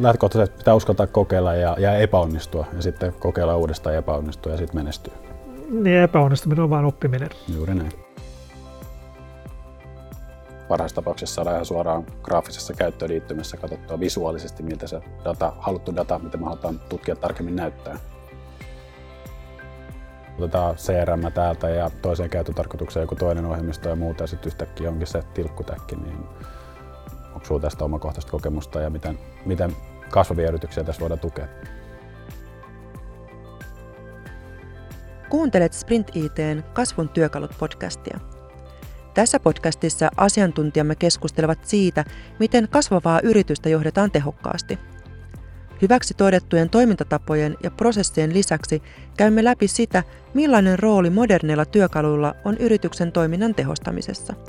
lähtökohtaisesti pitää uskaltaa kokeilla ja, ja epäonnistua ja sitten kokeilla uudestaan ja epäonnistua ja sitten menestyy. Niin epäonnistuminen on vain oppiminen. Juuri näin. Parhaassa tapauksessa saadaan ihan suoraan graafisessa käyttöliittymässä katsottua visuaalisesti, miltä se data, haluttu data, mitä me halutaan tutkia tarkemmin näyttää. Otetaan CRM täältä ja toiseen käyttötarkoitukseen joku toinen ohjelmisto ja muuta ja sitten yhtäkkiä onkin se tilkkutäkki, niin sinulla tästä omakohtaista kokemusta ja miten, miten kasvavia yrityksiä tässä voidaan tukea? Kuuntelet Sprint ITn Kasvun työkalut podcastia. Tässä podcastissa asiantuntijamme keskustelevat siitä, miten kasvavaa yritystä johdetaan tehokkaasti. Hyväksi todettujen toimintatapojen ja prosessien lisäksi käymme läpi sitä, millainen rooli moderneilla työkaluilla on yrityksen toiminnan tehostamisessa –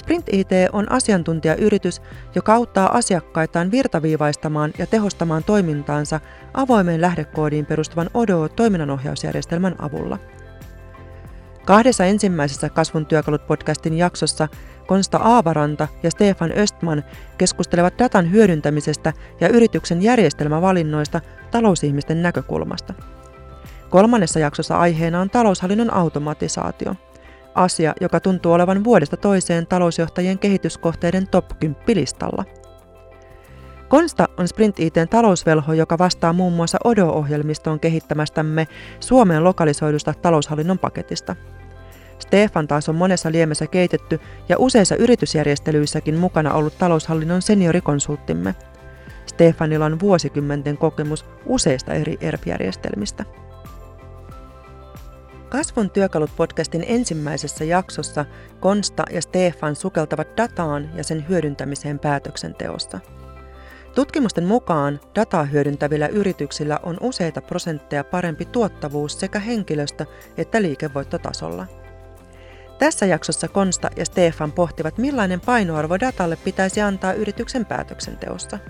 Sprint IT on asiantuntijayritys, joka auttaa asiakkaitaan virtaviivaistamaan ja tehostamaan toimintaansa avoimeen lähdekoodiin perustuvan ODO-toiminnanohjausjärjestelmän avulla. Kahdessa ensimmäisessä Kasvun työkalut podcastin jaksossa Konsta Aavaranta ja Stefan Östman keskustelevat datan hyödyntämisestä ja yrityksen järjestelmävalinnoista talousihmisten näkökulmasta. Kolmannessa jaksossa aiheena on taloushallinnon automatisaatio – asia, joka tuntuu olevan vuodesta toiseen talousjohtajien kehityskohteiden top 10 listalla. Konsta on Sprint ITn talousvelho, joka vastaa muun muassa Odo-ohjelmistoon kehittämästämme Suomeen lokalisoidusta taloushallinnon paketista. Stefan taas on monessa liemessä keitetty ja useissa yritysjärjestelyissäkin mukana ollut taloushallinnon seniorikonsulttimme. Stefanilla on vuosikymmenten kokemus useista eri ERP-järjestelmistä. Kasvun työkalut podcastin ensimmäisessä jaksossa Konsta ja Stefan sukeltavat dataan ja sen hyödyntämiseen päätöksenteossa. Tutkimusten mukaan dataa hyödyntävillä yrityksillä on useita prosentteja parempi tuottavuus sekä henkilöstö- että liikevoittotasolla. Tässä jaksossa Konsta ja Stefan pohtivat, millainen painoarvo datalle pitäisi antaa yrityksen päätöksenteossa –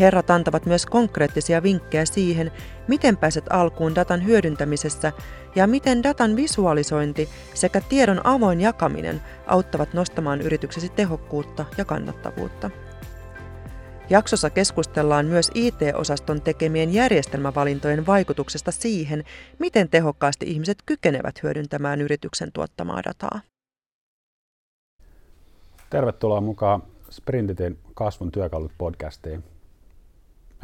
Herrat antavat myös konkreettisia vinkkejä siihen, miten pääset alkuun datan hyödyntämisessä ja miten datan visualisointi sekä tiedon avoin jakaminen auttavat nostamaan yrityksesi tehokkuutta ja kannattavuutta. Jaksossa keskustellaan myös IT-osaston tekemien järjestelmävalintojen vaikutuksesta siihen, miten tehokkaasti ihmiset kykenevät hyödyntämään yrityksen tuottamaa dataa. Tervetuloa mukaan Sprintitin kasvun työkalut podcastiin.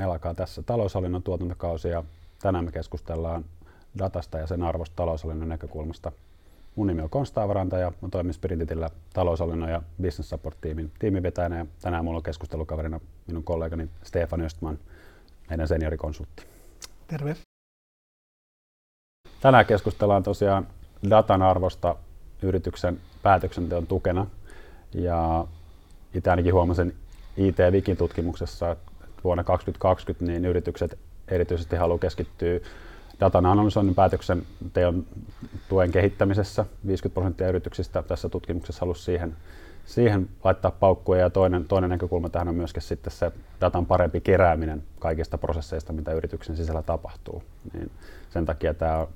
Meillä alkaa tässä taloushallinnon tuotantokausi ja tänään me keskustellaan datasta ja sen arvosta taloushallinnon näkökulmasta. Mun nimi on Konsta Avaranta ja mä toimin Spirititillä taloushallinnon ja business support-tiimin tiimivetäjänä ja tänään mulla on keskustelukaverina minun kollegani Stefan Östman, meidän seniorikonsultti. Terve. Tänään keskustellaan tosiaan datan arvosta yrityksen päätöksenteon tukena ja itse ainakin huomasin IT-Vikin tutkimuksessa, että vuonna 2020 niin yritykset erityisesti haluaa keskittyä datan analysoinnin päätöksenteon tuen kehittämisessä. 50 prosenttia yrityksistä tässä tutkimuksessa halusi siihen, siihen laittaa paukkuja ja toinen, toinen näkökulma tähän on myöskin sitten se datan parempi kerääminen kaikista prosesseista, mitä yrityksen sisällä tapahtuu. Niin sen takia tämä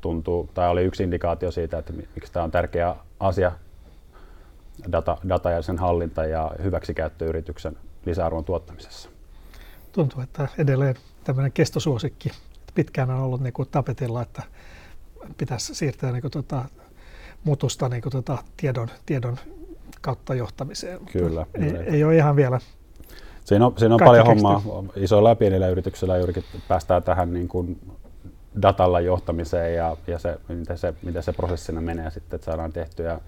tuntuu, tai oli yksi indikaatio siitä, että miksi tämä on tärkeä asia, data, data ja sen hallinta ja hyväksikäyttö yrityksen lisäarvon tuottamisessa tuntuu, että edelleen tämmöinen kestosuosikki pitkään on ollut niin kuin tapetilla, että pitäisi siirtää niin kuin, tota, mutusta niin kuin, tota, tiedon, tiedon kautta johtamiseen. Kyllä. Ei, ei ole ihan vielä Siinä on, siinä on paljon hommaa isoilla ja pienillä yrityksillä juurikin päästään tähän niin kuin datalla johtamiseen ja, ja se, miten, se, miten se prosessina menee sitten, että saadaan tehtyä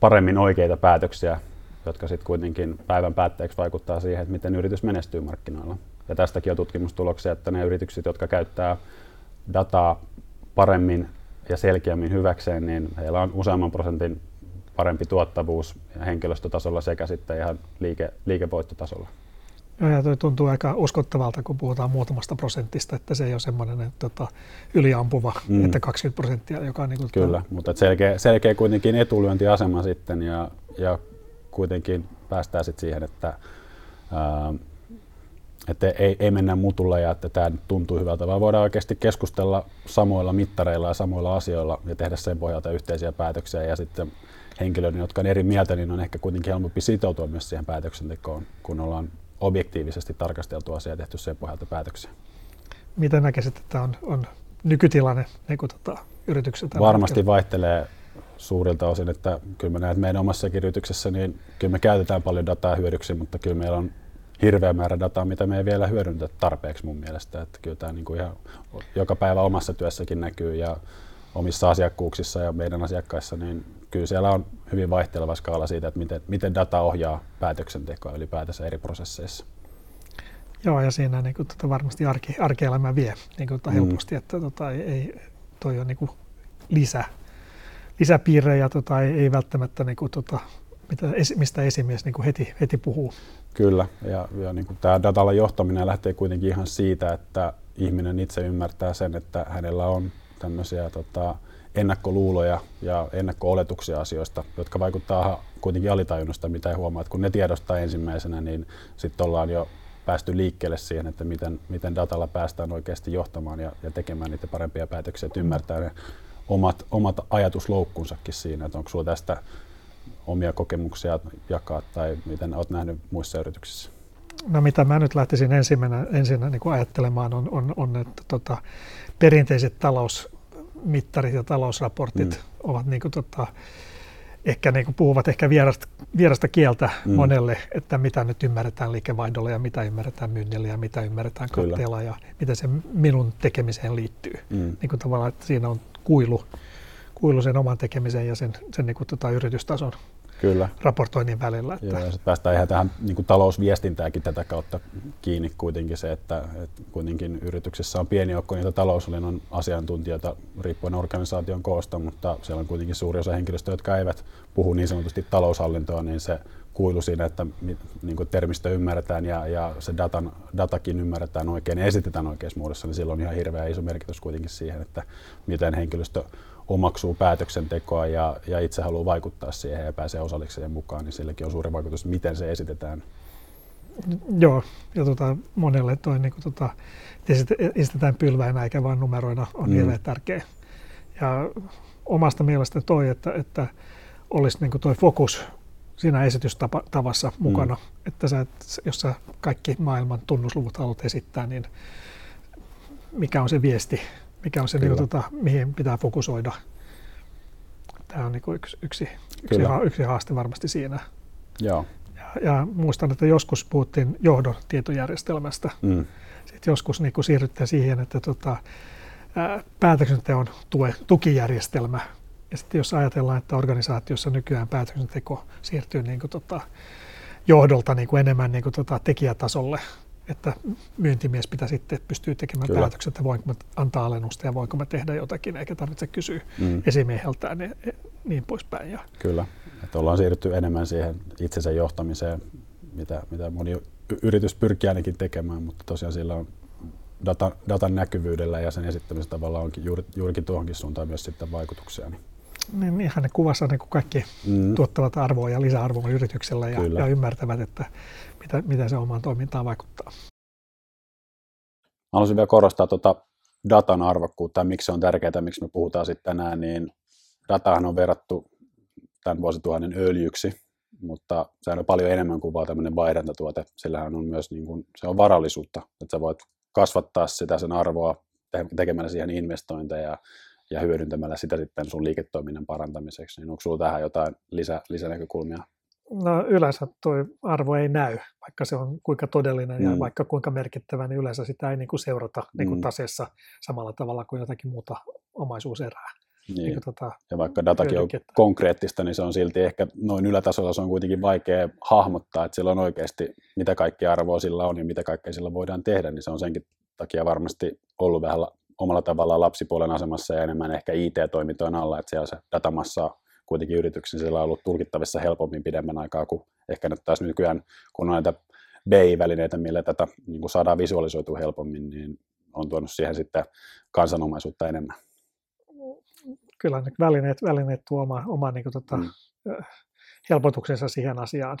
paremmin oikeita päätöksiä jotka sitten kuitenkin päivän päätteeksi vaikuttaa siihen, että miten yritys menestyy markkinoilla. Ja tästäkin on tutkimustuloksia, että ne yritykset, jotka käyttää dataa paremmin ja selkeämmin hyväkseen, niin heillä on useamman prosentin parempi tuottavuus henkilöstötasolla sekä sitten ihan liike, liikevoittotasolla. Joo, ja toi tuntuu aika uskottavalta, kun puhutaan muutamasta prosentista, että se ei ole semmoinen tota, yliampuva, mm. että 20 prosenttia, joka on niin kuin Kyllä, mutta selkeä, selkeä kuitenkin etulyöntiasema sitten ja, ja kuitenkin päästään sit siihen, että, ää, että ei, ei mennä mutulle ja että tämä tuntuu hyvältä, vaan voidaan oikeasti keskustella samoilla mittareilla ja samoilla asioilla ja tehdä sen pohjalta yhteisiä päätöksiä ja sitten henkilöiden, jotka on eri mieltä, niin on ehkä kuitenkin helpompi sitoutua myös siihen päätöksentekoon, kun ollaan objektiivisesti tarkasteltu asia ja tehty sen pohjalta päätöksiä. Miten näkisit, että on, on nykytilanne niin kuin, tota, yrityksessä? Varmasti hetkellä? vaihtelee suurilta osin, että kyllä mä näen, että meidän omassa yrityksessä, niin kyllä me käytetään paljon dataa hyödyksi, mutta kyllä meillä on hirveä määrä dataa, mitä me ei vielä hyödyntä tarpeeksi mun mielestä. Että kyllä tämä niin kuin ihan joka päivä omassa työssäkin näkyy ja omissa asiakkuuksissa ja meidän asiakkaissa, niin kyllä siellä on hyvin vaihteleva skaala siitä, että miten, miten data ohjaa päätöksentekoa ylipäätänsä eri prosesseissa. Joo, ja siinä niin kuin, tota, varmasti arki, arkielämä vie niin kuin, tota, helposti, mm. että tota, ei, toi on niin kuin, lisä, lisäpiirrejä tota, ei, ei välttämättä niin kuin, tota, mitä, mistä esimies niin kuin heti, heti puhuu. Kyllä, ja, ja niin kuin tämä datalla johtaminen lähtee kuitenkin ihan siitä, että ihminen itse ymmärtää sen, että hänellä on tämmöisiä tota, ennakkoluuloja ja ennakko-oletuksia asioista, jotka vaikuttaa kuitenkin alitajunnasta, mitä ei huomaa, että kun ne tiedostaa ensimmäisenä, niin sitten ollaan jo päästy liikkeelle siihen, että miten, miten datalla päästään oikeasti johtamaan ja, ja tekemään niitä parempia päätöksiä, että ymmärtää ne omat, omat ajatusloukkunsakin siinä, että onko sinulla tästä omia kokemuksia jakaa tai miten olet nähnyt muissa yrityksissä? No mitä mä nyt lähtisin ensimmäisenä, ensin niin kuin ajattelemaan on, on, on että tota, perinteiset talousmittarit ja talousraportit mm. ovat niin kuin, tota, ehkä niin kuin puhuvat ehkä vierasta, vierasta kieltä mm. monelle, että mitä nyt ymmärretään liikevaihdolla ja mitä ymmärretään myynnillä ja mitä ymmärretään katteella ja miten se minun tekemiseen liittyy. Mm. Niin kuin tavallaan, että siinä on kuilu, kuilu sen oman tekemisen ja sen, sen niin kuin tota yritystason Kyllä. raportoinnin välillä. Että... Joo, ja sitten päästään ihan tähän niin kuin talousviestintääkin tätä kautta kiinni kuitenkin se, että, että kuitenkin yrityksessä on pieni joukko niitä taloushallinnon asiantuntijoita riippuen organisaation koosta, mutta siellä on kuitenkin suuri osa henkilöstöä, jotka eivät puhu niin sanotusti taloushallintoa, niin se kuilu siinä, että niin kuin termistö ymmärretään ja, ja se datan, datakin ymmärretään oikein ja esitetään oikeassa muodossa, niin silloin on ihan hirveä iso merkitys kuitenkin siihen, että miten henkilöstö omaksuu päätöksentekoa ja, ja itse haluaa vaikuttaa siihen ja pääsee osallikseen mukaan, niin silläkin on suuri vaikutus, miten se esitetään. Joo, ja tota, monelle toi niin kuin, tota, esitetään pylväinä eikä vain numeroina on mm. hirveän tärkeä. Ja omasta mielestä toi, että, että olisi niin kuin toi fokus siinä esitystavassa mukana, mm. että sä, jos sä kaikki maailman tunnusluvut haluat esittää, niin mikä on se viesti, mikä on se, niin, tota, mihin pitää fokusoida. Tämä on niin yksi, yksi, yksi, ha, yksi haaste varmasti siinä. Joo. Ja, ja muistan, että joskus puhuttiin johdon tietojärjestelmästä. Mm. Sitten joskus niin siirryttiin siihen, että tota, ää, päätöksenteon tue, tukijärjestelmä. Ja sitten jos ajatellaan, että organisaatiossa nykyään päätöksenteko siirtyy niin kuin, tota, johdolta niin kuin enemmän niin kuin, tota, tekijätasolle, että myyntimies pitää sitten pystyä tekemään Kyllä. päätökset, että voinko mä antaa alennusta ja voinko mä tehdä jotakin, eikä tarvitse kysyä mm. esimieheltään ja niin poispäin. Ja. Kyllä, että ollaan siirrytty enemmän siihen itsensä johtamiseen, mitä, mitä moni yritys pyrkii ainakin tekemään, mutta tosiaan sillä on datan, datan näkyvyydellä ja sen esittämisellä tavalla onkin juuri, juurikin tuohonkin suuntaan myös sitten vaikutuksia. Niin niin ihan ne kuvassa niin kuin kaikki mm. tuottavat arvoa ja lisäarvoa yrityksellä ja, ja ymmärtävät, että mitä, mitä se omaan toimintaan vaikuttaa. Haluaisin vielä korostaa tuota datan arvokkuutta ja miksi se on tärkeää, miksi me puhutaan sitten tänään, niin datahan on verrattu tämän vuosituhannen öljyksi, mutta se on paljon enemmän kuin vaan tämmöinen vaihdantatuote. Sillähän on myös niin kuin, se on varallisuutta, että sä voit kasvattaa sitä sen arvoa tekemällä siihen investointeja ja hyödyntämällä sitä sitten sun liiketoiminnan parantamiseksi. Niin onko sinulla tähän jotain lisä, lisänäkökulmia? No yleensä tuo arvo ei näy, vaikka se on kuinka todellinen mm. ja vaikka kuinka merkittävä, niin yleensä sitä ei niin kuin seurata mm. niin kuin taseessa samalla tavalla kuin jotakin muuta omaisuuserää. Niin. Niin tota, ja vaikka datakin on konkreettista, niin se on silti ehkä noin ylätasolla se on kuitenkin vaikea hahmottaa, että sillä on oikeasti mitä kaikkea arvoa sillä on ja mitä kaikkea sillä voidaan tehdä, niin se on senkin takia varmasti ollut vähän omalla tavallaan lapsipuolen asemassa ja enemmän ehkä IT-toimintojen alla, että siellä se datamassa kuitenkin yrityksen siellä on ollut tulkittavissa helpommin pidemmän aikaa kuin ehkä nyt taas nykyään, kun on näitä BI-välineitä, millä tätä niin kuin saadaan visualisoitua helpommin, niin on tuonut siihen sitten kansanomaisuutta enemmän. Kyllä ne välineet, välineet tuo oma, oma niin kuin, tota, mm. helpotuksensa siihen asiaan,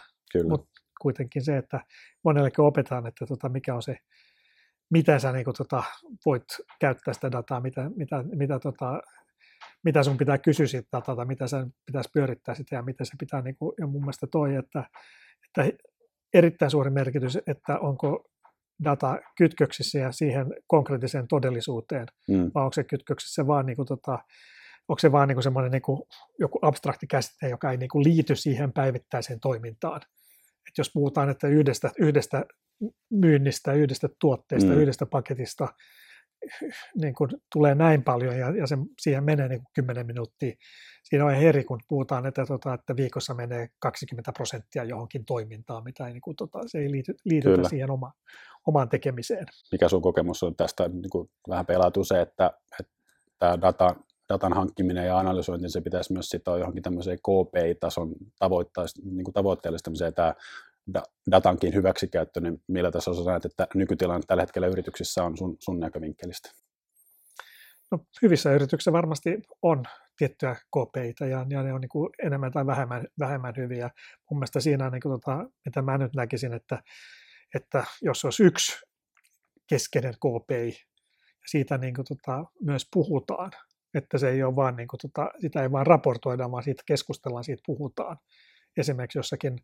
mutta kuitenkin se, että monellekin opetaan, että tota, mikä on se miten sä niin kuin, tota, voit käyttää sitä dataa, mitä, mitä, mitä, tota, mitä sun pitää kysyä siitä dataa, mitä sen pitäisi pyörittää sitä ja miten se pitää, niin kuin, ja mun mielestä toi, että, että erittäin suuri merkitys, että onko data kytköksissä ja siihen konkreettiseen todellisuuteen, Mm. vai onko se kytköksissä vaan niin kuin, tota, onko se vaan niin kuin semmoinen niin kuin, joku abstrakti käsite, joka ei niin kuin liity siihen päivittäiseen toimintaan. Et jos puhutaan, että yhdestä, yhdestä myynnistä, yhdestä tuotteesta, Mm. yhdestä paketista niin kuin tulee näin paljon ja, ja se, siihen menee niin kuin 10 minuuttia. Siinä on eri, kun puhutaan, että, tota, että viikossa menee 20 prosenttia johonkin toimintaan, mitä ei, niin kuin, tota, se ei liity, liitytä Kyllä. siihen oma, omaan tekemiseen. Mikä sun kokemus on tästä, niin kuin vähän pelautuu se, että, että tämä data, datan hankkiminen ja analysointi, se pitäisi myös sitoa johonkin tämmöiseen KPI-tason niin tavoitteellistamiseen tämä da- datankin hyväksikäyttö, niin millä tässä sä näet, että nykytilanne tällä hetkellä yrityksissä on sun, sun näkövinkkelistä? No, hyvissä yrityksissä varmasti on tiettyjä KPItä ja, ja ne on niin enemmän tai vähemmän, vähemmän hyviä. Mun mielestä siinä niin kuin tota, mitä mä nyt näkisin, että, että jos olisi yksi keskeinen KPI ja siitä niin kuin tota, myös puhutaan, että se ei ole vaan, niin kuin tota, sitä ei vaan raportoida, vaan siitä keskustellaan, siitä puhutaan. Esimerkiksi jossakin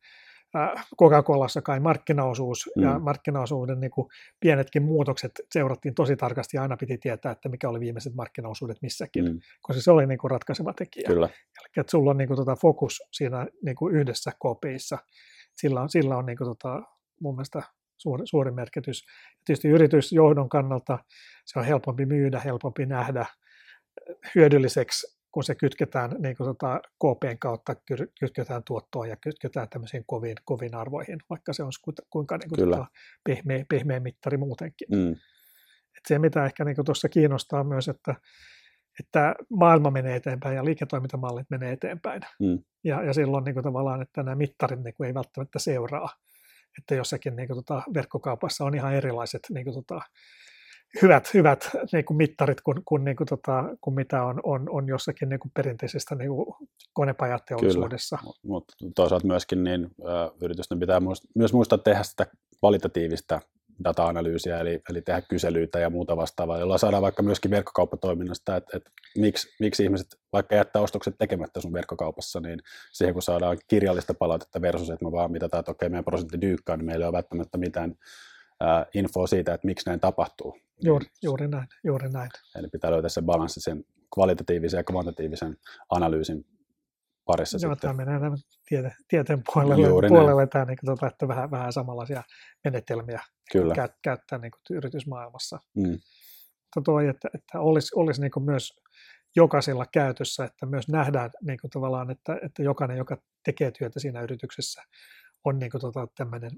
äh, Coca-Colassa kai markkinaosuus mm. ja markkinaosuuden niin kuin pienetkin muutokset seurattiin tosi tarkasti ja aina piti tietää, että mikä oli viimeiset markkinaosuudet missäkin, mm. koska se oli niin kuin ratkaiseva tekijä. Kyllä, Eli että sulla on niin kuin tota fokus siinä niin kuin yhdessä KPIssa. Sillä on, sillä on niin kuin tota, mun mielestä suuri, suuri merkitys. Ja tietysti yritysjohdon kannalta se on helpompi myydä, helpompi nähdä hyödylliseksi, kun se kytketään niin kuin tota KPn kautta, ky- kytketään tuottoon ja kytketään tämmöisiin koviin, koviin arvoihin, vaikka se on kuinka, kuinka niin kuin tota pehmeä, pehmeä mittari muutenkin. mm. Et se, mitä ehkä niin tuossa kiinnostaa myös, että, että maailma menee eteenpäin ja liiketoimintamallit menee eteenpäin. Mm. Ja, ja silloin niin kuin tavallaan, että nämä mittarit niin kuin ei välttämättä seuraa. Että jossakin niin kuin tota, verkkokaupassa on ihan erilaiset niin kuin tota, hyvät, hyvät niin kuin mittarit kuin, kuin, niin kuin tota, kuin mitä on, on, on jossakin niin kuin perinteisestä niin kuin konepajateollisuudessa. mutta toisaalta myöskin niin, ö, yritysten pitää muist- myös muistaa tehdä sitä kvalitatiivista data-analyysiä, eli, eli tehdä kyselyitä ja muuta vastaavaa, jolla saadaan vaikka myöskin verkkokauppatoiminnasta, että, että miksi, miksi ihmiset vaikka jättää ostokset tekemättä sun verkkokaupassa, niin siihen kun saadaan kirjallista palautetta versus, että me vaan mitataan, että okei, meidän prosentti dyykkaa, niin meillä ei ole välttämättä mitään ää, infoa siitä, että miksi näin tapahtuu. Juuri, juuri näin, juuri näin. Eli pitää löytää se balanssi sen kvalitatiivisen ja kvantitatiivisen analyysin parissa Joo, sitten. tämä menee tämän tiete, tieteen puolelle, Juuri puolelle tämä, niin kuin, tota, että vähän, vähän samanlaisia menetelmiä Kyllä. käyt, käyttää niin kuin, yritysmaailmassa. Mm. Mutta toi, että, että olisi, olisi niin kuin myös jokaisella käytössä, että myös nähdään niin kuin tavallaan, että, että jokainen, joka tekee työtä siinä yrityksessä, on niin kuin tota, tämmöinen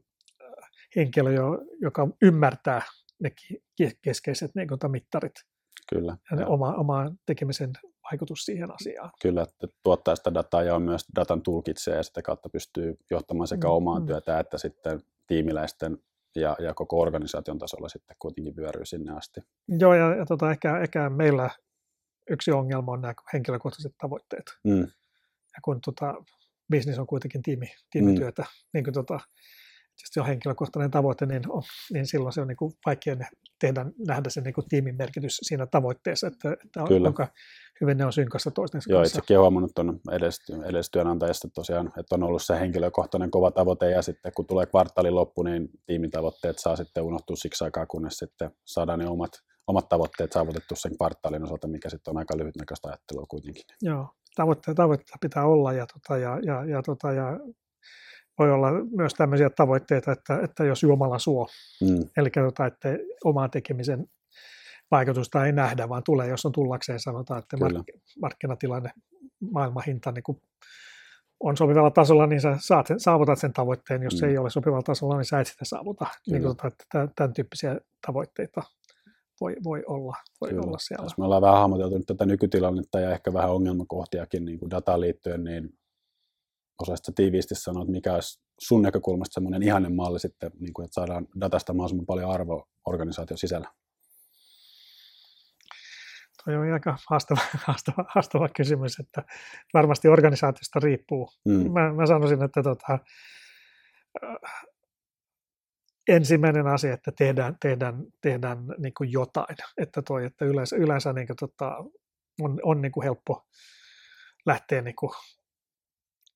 äh, henkilö, jo, joka ymmärtää ne keskeiset niin tota mittarit Kyllä. ja ne oma, oma tekemisen vaikutus siihen asiaan. Kyllä, että tuottaa sitä dataa ja on myös datan tulkitsija ja sitä kautta pystyy johtamaan sekä Mm, omaa mm. työtä että sitten tiimiläisten ja, ja koko organisaation tasolla sitten kuitenkin vyöryy sinne asti. Joo, ja, ja tota, ehkä, ehkä meillä yksi ongelma on nämä henkilökohtaiset tavoitteet. Mm, Ja kun tota, business on kuitenkin tiimi, tiimityötä, mm. niin kuin tota, jos se on henkilökohtainen tavoite, niin, on, niin silloin se on niin kuin vaikea tehdä, nähdä se niin kuin tiimin merkitys siinä tavoitteessa, että, että on, Kyllä. kuinka hyvin ne on synkassa toistensa Joo, kanssa. itsekin olen huomannut tuon edellistyönantajasta tosiaan, että on ollut se henkilökohtainen kova tavoite ja sitten kun tulee kvartaalin loppu, niin tiimitavoitteet saa sitten unohtua siksi aikaa, kunnes sitten saadaan ne omat, omat tavoitteet saavutettu sen kvartaalin osalta, mikä sitten on aika lyhytnäköistä ajattelua kuitenkin. Joo, tavoitteita, tavoitteita pitää olla ja, tota, ja, ja, ja, tota, ja voi olla myös tämmöisiä tavoitteita, että, että jos Jumala suo, Mm, eli tota, että oman tekemisen vaikutusta ei nähdä, vaan tulee, jos on tullakseen, sanotaan, että mark- markkinatilanne, maailmanhinta niin kuin on sopivalla tasolla, niin sä saat sen, saavutat sen tavoitteen. Jos se Mm. ei ole sopivalla tasolla, niin sä et sitä saavuta. Niin Kyllä. kuin, tota, että tämän, tämän tyyppisiä tavoitteita voi, voi olla, voi Kyllä. olla siellä. Jos me ollaan vähän hahmoteltu nyt tätä nykytilannetta ja ehkä vähän ongelmakohtiakin niin kuin dataan liittyen, niin osaisitko tiiviisti sanoa, että mikä olisi sun näkökulmasta semmoinen ihanen malli sitten, niin kuin, että saadaan datasta mahdollisimman paljon arvoa organisaation sisällä? Toi on aika haastava, haastava, haastava kysymys, että varmasti organisaatiosta riippuu. Mm, Mä, mä sanoisin, että tota, ensimmäinen asia, että tehdään, tehdään, tehdään niin kuin jotain. Että, toi, että yleensä, yleensä niin kuin, tota, on, on niin kuin helppo lähteä niin kuin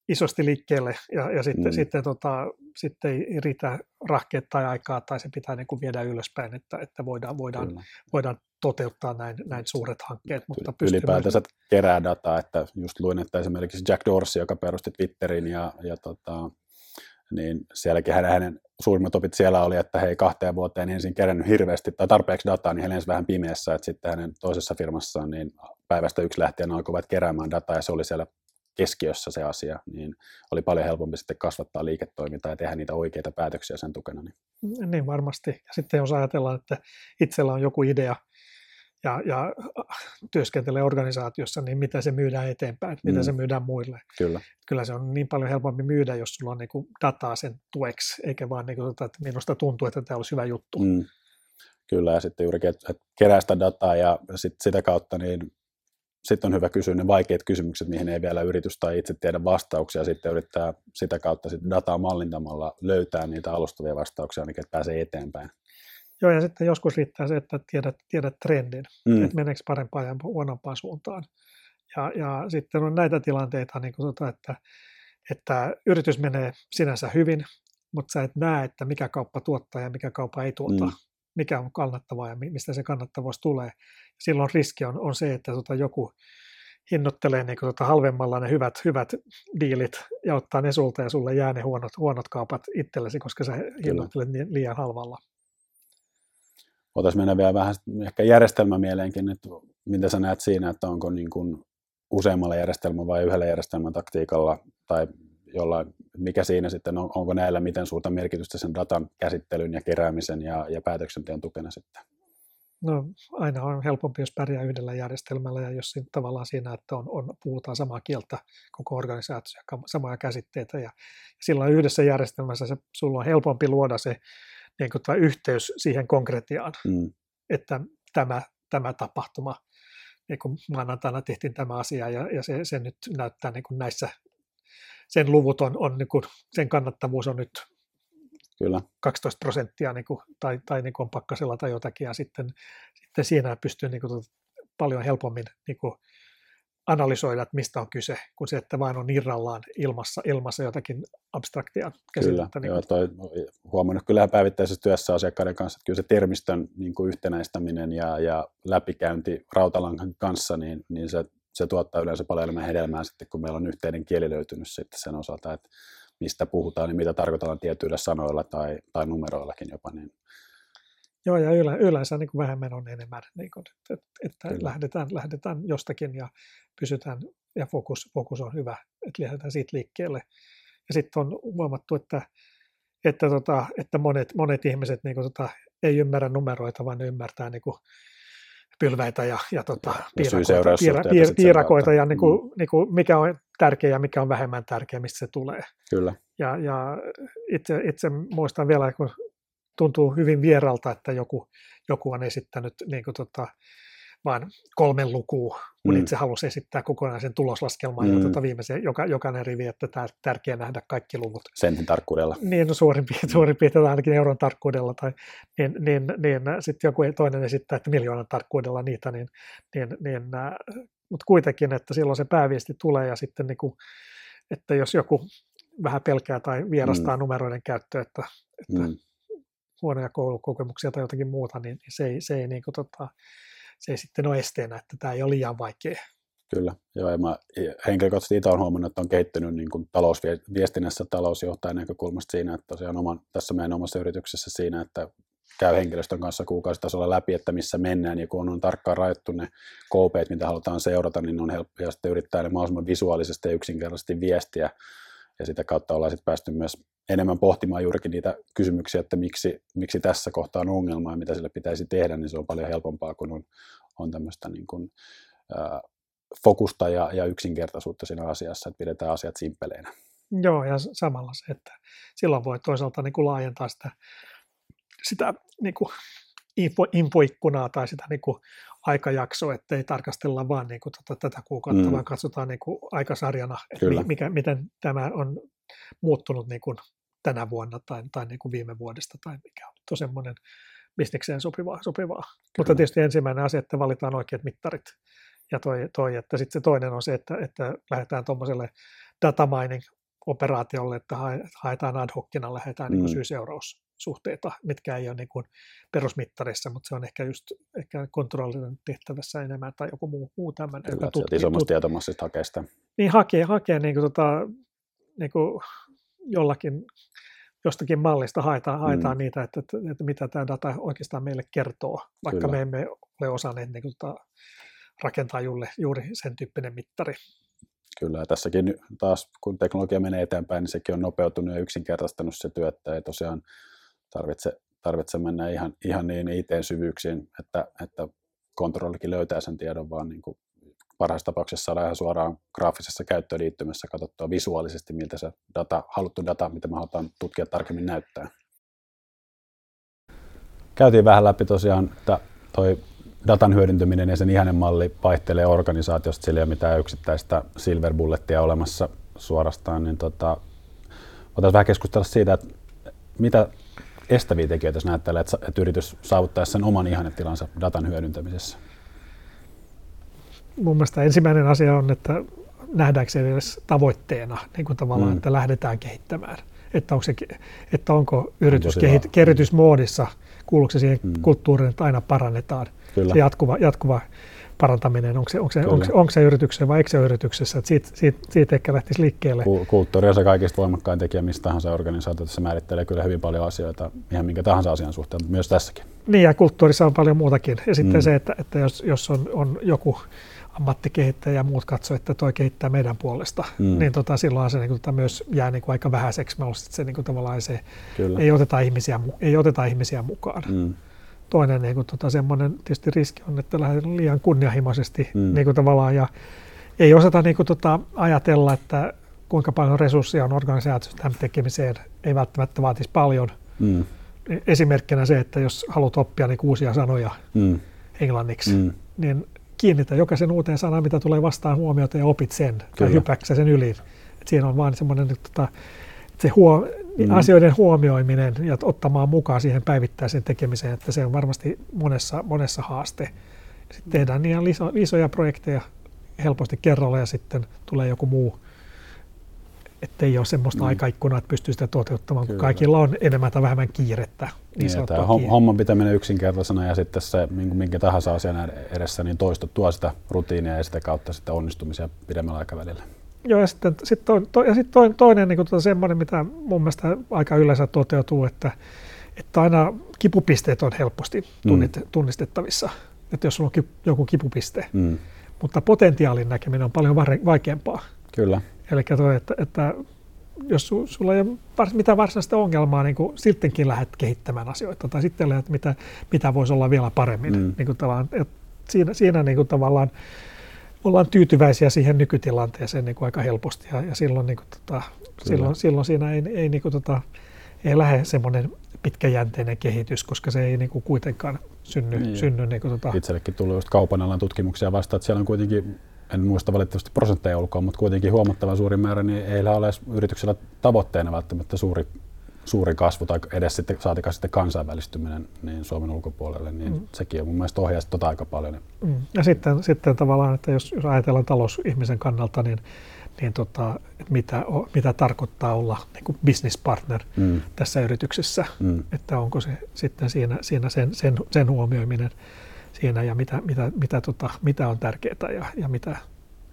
isosti liikkeelle ja, ja sitten, Mm. sitten, tota, sitten ei riitä rahkeet tai aikaa tai se pitää niin kuin viedä ylöspäin, että, että voidaan, voidaan, Kyllä. voidaan toteuttaa näin, näin suuret hankkeet. Mutta Yl- pystyy ylipäätänsä kerää dataa, että just luin, että esimerkiksi Jack Dorsey, joka perusti Twitterin ja, ja tota, niin sielläkin hänen, hänen suurimmat opit siellä oli, että hei kahteen vuoteen ensin kerännyt hirveästi tai tarpeeksi dataa, niin hän vähän pimeässä, että sitten hänen toisessa firmassaan niin päivästä yksi lähtien alkoivat keräämään dataa ja se oli siellä keskiössä se asia, niin oli paljon helpompi sitten kasvattaa liiketoimintaa ja tehdä niitä oikeita päätöksiä sen tukena. Niin. Niin varmasti. Ja sitten jos ajatellaan, että itsellä on joku idea ja, ja äh, työskentelee organisaatiossa, niin mitä se myydään eteenpäin, että mitä Mm. se myydään muille. Kyllä, Kyllä se on niin paljon helpompi myydä, jos sulla on niin kuin dataa sen tueksi, eikä vaan niin kuin, että minusta tuntuu, että tämä olisi hyvä juttu. Mm. Kyllä, ja sitten että kerää sitä dataa ja sit sitä kautta niin sitten on hyvä kysyä ne vaikeat kysymykset, mihin ei vielä yritys tai itse tiedä vastauksia, sitten yrittää sitä kautta sitten dataa mallintamalla löytää niitä alustavia vastauksia, että pääsee eteenpäin. Joo, ja sitten joskus riittää se, että tiedät, tiedät trendin, Mm. mm. että meneekö parempaan ja huonompaan suuntaan. Ja, ja sitten on näitä tilanteita, niin kuin tota, että, että yritys menee sinänsä hyvin, mutta sä et näe, että mikä kauppa tuottaa ja mikä kauppa ei tuota, Mm. Mikä on kannattavaa ja mi- mistä se kannattavuus tulee. Silloin riski on, on se, että tota joku hinnoittelee niin kuin tota halvemmalla ne hyvät, hyvät diilit ja ottaa ne sulta ja sulle jää ne huonot, huonot kaupat itsellesi, koska sä hinnoittelet liian halvalla. Voitaisiin mennä vielä vähän ehkä järjestelmämieleenkin, että mitä sä näet siinä, että onko niin kuin useammalla järjestelmä vai yhdellä järjestelmän taktiikalla tai jollain, mikä siinä sitten on, onko näillä miten suurta merkitystä sen datan käsittelyn ja keräämisen ja, ja päätöksenteon tukena sitten? No aina on helpompi, jos pärjää yhdellä järjestelmällä ja jos siinä, tavallaan siinä, että on, on, puhutaan samaa kieltä koko organisaatio, samoja käsitteitä ja, ja silloin yhdessä järjestelmässä se, sulla on helpompi luoda se niin kuin, yhteys siihen konkretiaan, Mm, että tämä, tämä tapahtuma, niin kuin maanantaina tehtiin tämä asia ja, ja se, se nyt näyttää niin kuin näissä, sen luvut on, on niin kuin, sen kannattavuus on nyt kyllä, 12 prosenttia niin kuin, tai, tai niin kuin on pakkasella tai jotakin, ja sitten, sitten siinä pystyy niin kuin, paljon helpommin niin kuin, analysoida, että mistä on kyse, kuin se, että vain on irrallaan ilmassa, ilmassa jotakin abstraktia kyllä. käsitettä. Niin Joo, toi, huomannut kyllähän päivittäisessä työssä asiakkaiden kanssa, että kyllä se termistön niin kuin yhtenäistäminen ja, ja läpikäynti rautalangan kanssa, niin, niin se, se tuottaa yleensä paljon enemmän hedelmää sitten, kun meillä on yhteinen kieli löytynyt sitten sen osalta, että mistä puhutaan, niin mitä tarkoitetaan tietyillä sanoilla tai, tai numeroillakin jopa. Niin, Joo, ja yle, yleensä niin kuin vähemmän on enemmän, niin kuin, että, että Kyllä. lähdetään, lähdetään jostakin ja pysytään, ja fokus, fokus on hyvä, että lähdetään siitä liikkeelle. Ja sitten on huomattu, että, että, tota, että monet, monet ihmiset niin kuin, tota, ei ymmärrä numeroita, vaan ne ymmärtää niin kuin, pylväitä ja, ja, tota, piirakoita, piira, piirakoita ja niin kuin, niin kuin, mikä on tärkeä ja mikä on vähemmän tärkeä, mistä se tulee. kyllä, Ja, ja itse, itse muistan vielä, kun tuntuu hyvin vieralta, että joku, joku on esittänyt niin kuin tota, vain kolmen lukua, kun Mm. itse halusi esittää kokonaisen tuloslaskelman mm. Mm. ja tota viimeisen, joka, jokainen rivi, että tämä tärkeää nähdä kaikki luvut. sentin tarkkuudella. Niin, no suurin piirtein, suurin piirtein ainakin euron tarkkuudella, tai, niin, niin, niin sitten joku toinen esittää, että miljoonan tarkkuudella niitä, niin, niin, niin mutta kuitenkin, että silloin se pääviesti tulee ja sitten niin kuin, että jos joku vähän pelkää tai vierastaa mm. numeroiden käyttöä, että, että Mm, huonoja koulukokemuksia tai jotakin muuta, niin se ei, se ei, niin kuin, tota, se ei sitten ole esteenä, että tämä ei ole liian vaikea. Kyllä, joo, ja mä henkilökohtaisesti itse olen huomannut, että on kehittynyt niin kuin talousviestinnässä talousjohtajan näkökulmasta siinä, että tosiaan oman, tässä meidän omassa yrityksessä siinä, että käy henkilöstön kanssa kuukausitasolla läpi, että missä mennään, ja kun on tarkkaan rajattu ne KPt, mitä halutaan seurata, niin on helppo ja sitten yrittää ne mahdollisimman visuaalisesti ja yksinkertaisesti viestiä, ja sitä kautta ollaan sitten päästy myös enemmän pohtimaan juurikin niitä kysymyksiä, että miksi, miksi tässä kohtaa on ongelma ja mitä sille pitäisi tehdä, niin se on paljon helpompaa, kun on, on tämmöistä niin kuin, ää, fokusta ja, ja yksinkertaisuutta siinä asiassa, että pidetään asiat simppeleinä. Joo, ja samalla se, että silloin voi toisaalta niin kuin laajentaa sitä, sitä niin kuin info, infoikkunaa tai sitä niin kuin aikajaksoa, että ei tarkastella vaan niin kuin tota, tätä kuukautta, Mm. vaan katsotaan niin kuin aikasarjana, että Kyllä. mikä, miten tämä on muuttunut niin kuin tänä vuonna tai, tai niin kuin viime vuodesta tai mikä on semmoinen bisnekseen sopivaa. sopivaa. Mutta tietysti ensimmäinen asia, että valitaan oikeat mittarit. Ja toi, toi että sitten se toinen on se, että, että lähdetään tuommoiselle data mining operaatiolle, että haetaan ad hocina, lähdetään niin Mm. Syy-seuraussuhteita, mitkä ei ole niin kuin perusmittarissa, mutta se on ehkä just ehkä kontrollinen tehtävässä enemmän tai joku muu, muu tämmöinen. Kyllä, tutkii- isommasta tut- tietomassista hakee sitä. niin hakee, hakee niin kuin, tota, niin kuin jollakin jostakin mallista haetaan, haetaan Mm. niitä, että, että, että, mitä tämä data oikeastaan meille kertoo, vaikka Kyllä. me emme ole osanneet niin kuin, tota, rakentaa juuri, juuri sen tyyppinen mittari. Kyllä, ja tässäkin taas, kun teknologia menee eteenpäin, niin sekin on nopeutunut ja yksinkertaistanut se työ, että ei tosiaan tarvitse, tarvitse mennä ihan, ihan niin IT-syvyyksiin, että, että kontrollikin löytää sen tiedon, vaan niin kuin parhaassa tapauksessa saadaan ihan suoraan graafisessa käyttöliittymässä katsottua visuaalisesti, miltä se data, haluttu data, mitä me halutaan tutkia tarkemmin näyttää. Käytiin vähän läpi tosiaan, että toi datan hyödyntäminen ja sen ihanen malli vaihtelee organisaatiosta, sillä ei ole mitään yksittäistä silver bullettia olemassa suorastaan, niin tota, voitaisiin vähän keskustella siitä, että mitä estäviä tekijöitä sinä ajattelee, että, että yritys saavuttaisi sen oman ihannetilansa datan hyödyntämisessä? Mun mielestä ensimmäinen asia on, että nähdäänkö se edes tavoitteena, niin kuin tavallaan, Mm. että lähdetään kehittämään. Että, onko se, että onko yritys kehit, vahva. kehitysmoodissa, kuuluuko se siihen Mm. kulttuuriin, että aina parannetaan. Kyllä. Se jatkuva, jatkuva parantaminen, onko se, onko se, onko se, onko se yrityksessä vai eikö se yrityksessä. Että siitä, siitä, siitä ehkä lähtisi liikkeelle. Ku- Kulttuuri on se kaikista voimakkain tekijä mistä tahansa organisaatiossa. Määrittelee kyllä hyvin paljon asioita ihan minkä tahansa asian suhteen, mutta myös tässäkin. Niin ja kulttuurissa on paljon muutakin. Ja sitten Mm. se, että, että jos, jos on, on joku ammattikehittäjä ja muut katsoo, että toi kehittää meidän puolesta, Mm. niin tota, silloin se niin kuin, tota, myös jää niin kuin, aika vähäiseksi. Mä luulen, että se, niin kuin, tavallaan se, Kyllä. ei, oteta ihmisiä, ei oteta ihmisiä mukaan. Mm. Toinen niin kuin, tota, semmoinen tietysti riski on, että lähdetään liian kunnianhimoisesti Mm. niin kuin, tavallaan, ja ei osata niin kuin, tota, ajatella, että kuinka paljon resursseja on organisaatiossa tämän tekemiseen, ei välttämättä vaatisi paljon. Mm. Esimerkkinä se, että jos haluat oppia niin uusia sanoja Mm. englanniksi, Mm. niin kiinnitä jokaisen uuteen sanaan, mitä tulee vastaan huomiota ja opit sen, Kyllä. tai hypäksä sen yli. Et siinä on vaan semmoinen että tota, että se huo, Mm. mm. asioiden huomioiminen ja ottamaan mukaan siihen päivittäiseen tekemiseen, että se on varmasti monessa, monessa haaste. Sitten tehdään niin iso, isoja projekteja helposti kerralla ja sitten tulee joku muu, että ei ole semmoista Mm. mm. aikaikkunaa, että pystyy sitä toteuttamaan, kun Kyllä. kaikilla on enemmän tai vähemmän kiirettä. Niin Niin, tämä kiire- homman pitäminen yksinkertaisena ja sitten se niin minkä tahansa asian edessä, niin toisto tuo sitä rutiinia ja sitä kautta sitten onnistumisia pidemmällä aikavälillä. Joo, ja sitten, sitten, to, to, ja sitten toinen, toinen niin tuota semmoinen, mitä mun mielestä aika yleensä toteutuu, että, että aina kipupisteet on helposti tunnit, tunnistettavissa. Että jos sulla on ki, joku kipupiste, Mm. mutta potentiaalin näkeminen on paljon vaikeampaa. Kyllä. Eli että, että jos su, sulla ei ole vars, mitään varsinaista ongelmaa, niin kuin sittenkin lähdet kehittämään asioita, tai sitten lähdet, mitä, mitä voisi olla vielä paremmin. Mm. Mm. Niin kuin tavallaan, että siinä, siinä niin kuin tavallaan ollaan tyytyväisiä siihen nykytilanteeseen niin kuin aika helposti, ja, ja silloin, niin kuin, tota, silloin, silloin siinä ei, ei, niin kuin, tota, ei lähde semmoinen pitkäjänteinen kehitys, koska se ei niin kuin kuitenkaan synny. Niin. synny niin kuin, tota, Itsellekin tullut just kaupan alan tutkimuksia vasta, että siellä on kuitenkin, en muista valitettavasti prosentteja ulkoa, mutta kuitenkin huomattavan suuri määrä, niin ei ole edes yrityksellä tavoitteena välttämättä suuri, suuri kasvu tai edes sitten saatikaan sitten kansainvälistyminen niin Suomen ulkopuolelle, niin mm. sekin on mun mielestä ohjaa tota aika paljon. Mm. Ja sitten, sitten tavallaan, että jos, jos ajatellaan talousihmisen kannalta, niin, niin tota, mitä, mitä tarkoittaa olla niin kuin business partner Mm. tässä yrityksessä, Mm. että onko se sitten siinä, siinä sen, sen, sen huomioiminen siinä ja mitä, mitä, mitä, tota, mitä on tärkeää ja, ja mitä,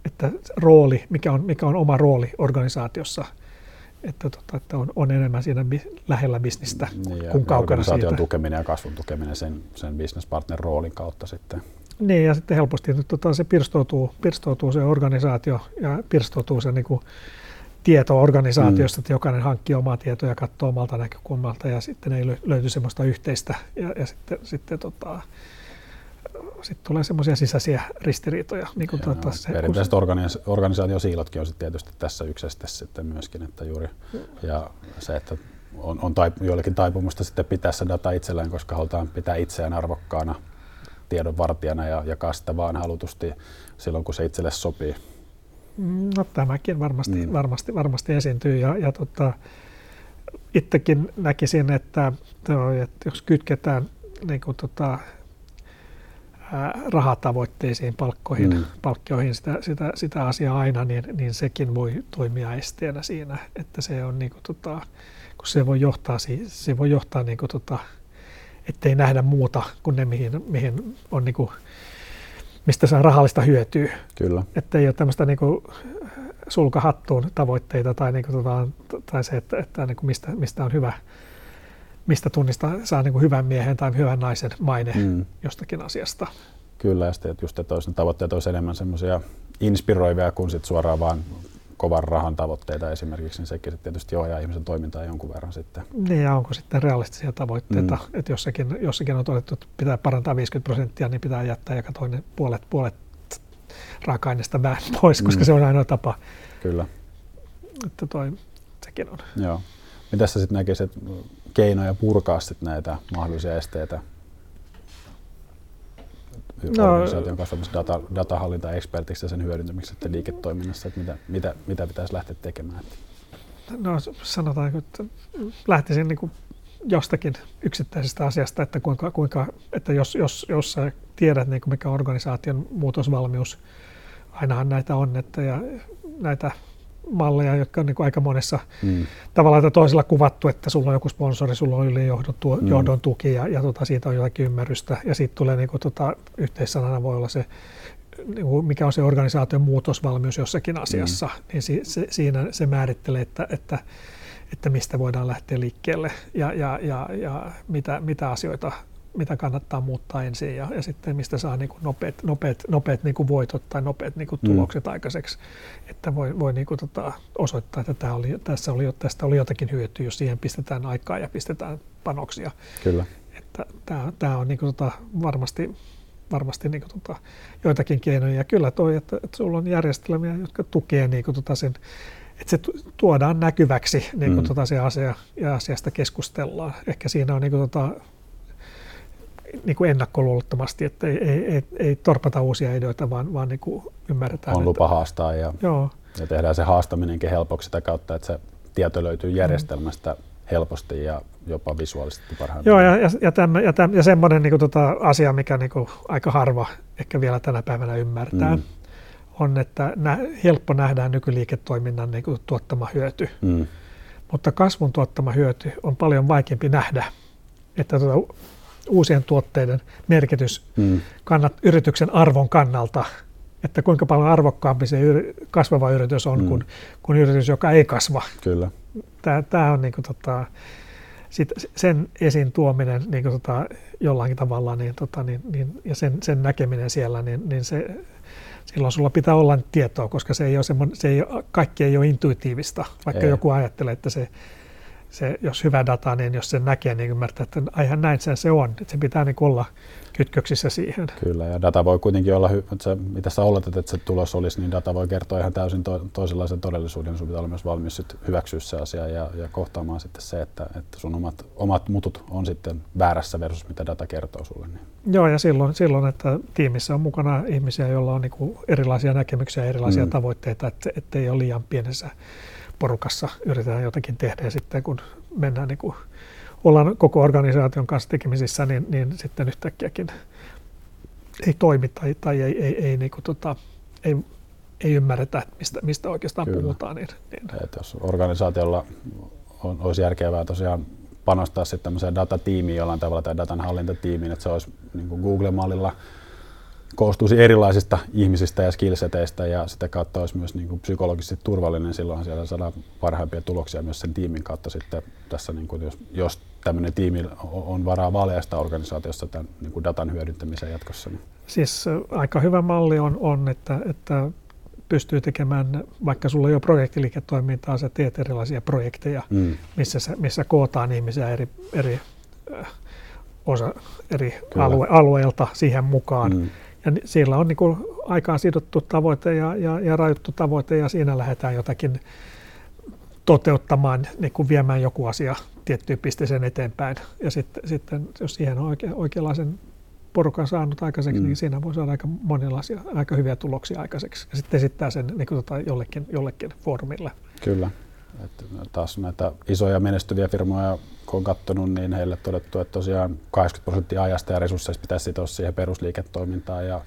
että rooli, mikä on, mikä on oma rooli organisaatiossa, että, tota, että on, on enemmän siinä bi, lähellä bisnistä Niin, ja kuin kaukana siitä. tukeminen ja kasvun tukeminen sen, sen business partner roolin kautta sitten. Niin, ja sitten helposti nyt tota, se pirstoutuu, pirstoutuu se organisaatio ja pirstoutuu se niin kuin, tieto organisaatiosta, mm. että jokainen hankkii omaa tietoa ja katsoo omalta näkökulmalta ja sitten ei lö- löyty semmoista yhteistä ja, ja sitten, sitten tota, sitten tulee semmoisia sisäisiä ristiriitoja. Niin kuin, Ja tota, se, kun perinteiset organis- organisaatiosiilotkin on sitten tietysti tässä yksi este sitten myöskin, että juuri, ja se, että on, on taip- joillekin taipumusta sitten pitää se data itsellään, koska halutaan pitää itseään arvokkaana tiedonvartijana ja jakaa sitä vaan halutusti silloin, kun se itselle sopii. No tämäkin varmasti, Mm. mm. varmasti, varmasti esiintyy ja, ja tota, itsekin näkisin, että, toi, että jos kytketään niin kuin, tota, rahatavoitteisiin, palkkoihin, mm. palkkioihin sitä, sitä, sitä asiaa aina, niin, niin sekin voi toimia esteenä siinä, että se on niin kuin, tota, kun se voi johtaa, se voi johtaa niin kuin, tota, ettei nähdä muuta kuin ne, mihin, mihin on niin kuin, mistä saa rahallista hyötyä. Kyllä. Että ei ole tämmöistä niin kuin, sulkahattuun tavoitteita tai, niin kuin, tota, tai se, että, että niin kuin mistä, mistä on hyvä, mistä tunnista saa niin kuin hyvän miehen tai hyvän naisen maine mm. jostakin asiasta. Kyllä, ja sitten just, että ne tavoitteet olisi enemmän semmoisia inspiroivia kuin sit suoraan vaan kovan rahan tavoitteita esimerkiksi, niin sekin tietysti ohjaa ihmisen toimintaa jonkun verran sitten. Niin, ja onko sitten realistisia tavoitteita, mm. että jossakin, jossakin on todettu, että pitää parantaa 50 prosenttia, niin pitää jättää joka toinen puolet, puolet raaka-aineesta vähän pois, koska mm. se on ainoa tapa. Kyllä. Että toi, sekin on. Joo. Mitä sä sitten näkisit keinoja purkaa sit näitä mahdollisia esteitä no, organisaation kasvatus data, datahallinta-ekspertiksi ja sen hyödyntämiseksi sitten liiketoiminnassa, että mitä, mitä, mitä pitäisi lähteä tekemään? No sanotaanko, että lähtisin niin jostakin yksittäisestä asiasta, että, kuinka, kuinka, että jos, jos, jos sä tiedät niin mikä on organisaation muutosvalmius, ainahan näitä on, että ja näitä malleja, jotka on niin kuin aika monessa mm. tavalla tai toisella kuvattu, että sulla on joku sponsori, sulla on ylijohdon tu, mm. johdon tuki ja, ja tota, siitä on jotakin ymmärrystä. Ja sitten tulee niin kuin, tota, yhteissanana voi olla se, niin kuin, mikä on se organisaation muutosvalmius jossakin asiassa. Mm. Niin si, se, siinä se määrittelee, että, että, että mistä voidaan lähteä liikkeelle ja, ja, ja, ja mitä, mitä asioita mitä kannattaa muuttaa ensin ja, ja sitten mistä saa niin kuin nopeat, nopeat, nopeat niin kuin voitot tai nopeat niin kuin mm. tulokset mm. aikaiseksi. Että voi, voi niin kuin tota, osoittaa, että tämä oli, tässä oli, tästä oli jotakin hyötyä, jos siihen pistetään aikaa ja pistetään panoksia. Kyllä. Että tämä, tämä on niin kuin tota, varmasti, varmasti niin kuin tota, joitakin keinoja. Ja kyllä toi, että, että sulla on järjestelmiä, jotka tukee niin kuin tota sen että se tuodaan näkyväksi niin kuin mm. tota se asia, ja asiasta keskustellaan. Ehkä siinä on niin kuin tota, niin kuin ennakkoluulottomasti, että ei, ei, ei, ei torpata uusia ideoita, vaan, vaan niin kuin ymmärretään. On että, lupa haastaa ja, joo. ja tehdään se haastaminenkin helpoksi sitä kautta, että se tieto löytyy mm. järjestelmästä mm. helposti ja jopa visuaalisesti parhaimmin. Joo, ja, ja, ja, tämän, ja, tämän, ja semmoinen niin kuin, tota, asia, mikä niin kuin, aika harva ehkä vielä tänä päivänä ymmärtää, mm. on, että nä, helppo nähdään nykyliiketoiminnan niin kuin, tuottama hyöty. Mm. Mutta kasvun tuottama hyöty on paljon vaikeampi nähdä. Että tuota, uusien tuotteiden merkitys mm. kannat, yrityksen arvon kannalta, että kuinka paljon arvokkaampi se yri, kasvava yritys on mm. kuin, kuin yritys, joka ei kasva. Kyllä. Tämä, tämä on niin kuin, tota, sit sen esiin tuominen niin kuin, tota, jollain tavalla niin, tota, niin, niin, ja sen, sen näkeminen siellä, niin, niin se, silloin sulla pitää olla tietoa, koska se ei ole se ei, kaikki ei ole intuitiivista, vaikka ei. joku ajattelee, että se se, jos hyvä data, niin jos sen näkee, niin ymmärtää, että aihan näin se, se on. Että se pitää niin olla kytköksissä siihen. Kyllä, ja data voi kuitenkin olla, että se, mitä sä oletat, että se tulos olisi, niin data voi kertoa ihan täysin to, toisenlaisen todellisuuden. Sun pitää olla myös valmis sit hyväksyä se asia ja, ja kohtaamaan sitten se, että, että sun omat, omat mutut on sitten väärässä versus mitä data kertoo sulle. Niin. Joo, ja silloin, silloin, että tiimissä on mukana ihmisiä, joilla on niin erilaisia näkemyksiä ja erilaisia mm. tavoitteita, että, ettei ole liian pienessä porukassa yritetään jotakin tehdä ja sitten kun mennään niin kuin, ollaan koko organisaation kanssa tekemisissä, niin, niin sitten yhtäkkiäkin ei toimi tai, tai ei, ei, ei, niin kuin, tota, ei, ei ymmärretä, mistä, mistä oikeastaan Kyllä. puhutaan. Niin, niin. Et jos organisaatiolla on, olisi järkevää tosiaan panostaa sitten tämmöiseen datatiimiin jollain tavalla tai datan hallintatiimiin, että se olisi niin kuin Google-mallilla koostuisi erilaisista ihmisistä ja skillseteistä ja sitä kautta olisi myös niin kuin psykologisesti turvallinen. Silloinhan siellä saadaan parhaimpia tuloksia myös sen tiimin kautta sitten tässä, niin kuin jos, jos tämmöinen tiimi on varaa vaaleasta organisaatiossa tämän niin kuin datan hyödyntämiseen jatkossa. Niin. Siis aika hyvä malli on, on että, että pystyy tekemään, vaikka sulla ei ole projektiliiketoimintaa, sä teet erilaisia projekteja, mm. missä, missä kootaan ihmisiä eri, eri osa eri alue, alueilta siihen mukaan. Mm ja siellä on niin kuin aikaan sidottu tavoite ja, ja, ja rajuttu tavoite ja siinä lähdetään jotakin toteuttamaan, niin kuin viemään joku asia tiettyyn pisteeseen eteenpäin. Ja sitten, sitten jos siihen on oike, oikeanlaisen porukan saanut aikaiseksi, mm. niin siinä voi saada aika monenlaisia, aika hyviä tuloksia aikaiseksi. Ja sitten esittää sen niin kuin tota, jollekin, jollekin foorumille. Kyllä. Että taas näitä isoja menestyviä firmoja kun on katsonut, niin heille todettu, että tosiaan 80 prosenttia ajasta ja resursseista pitäisi sitoa siihen perusliiketoimintaan ja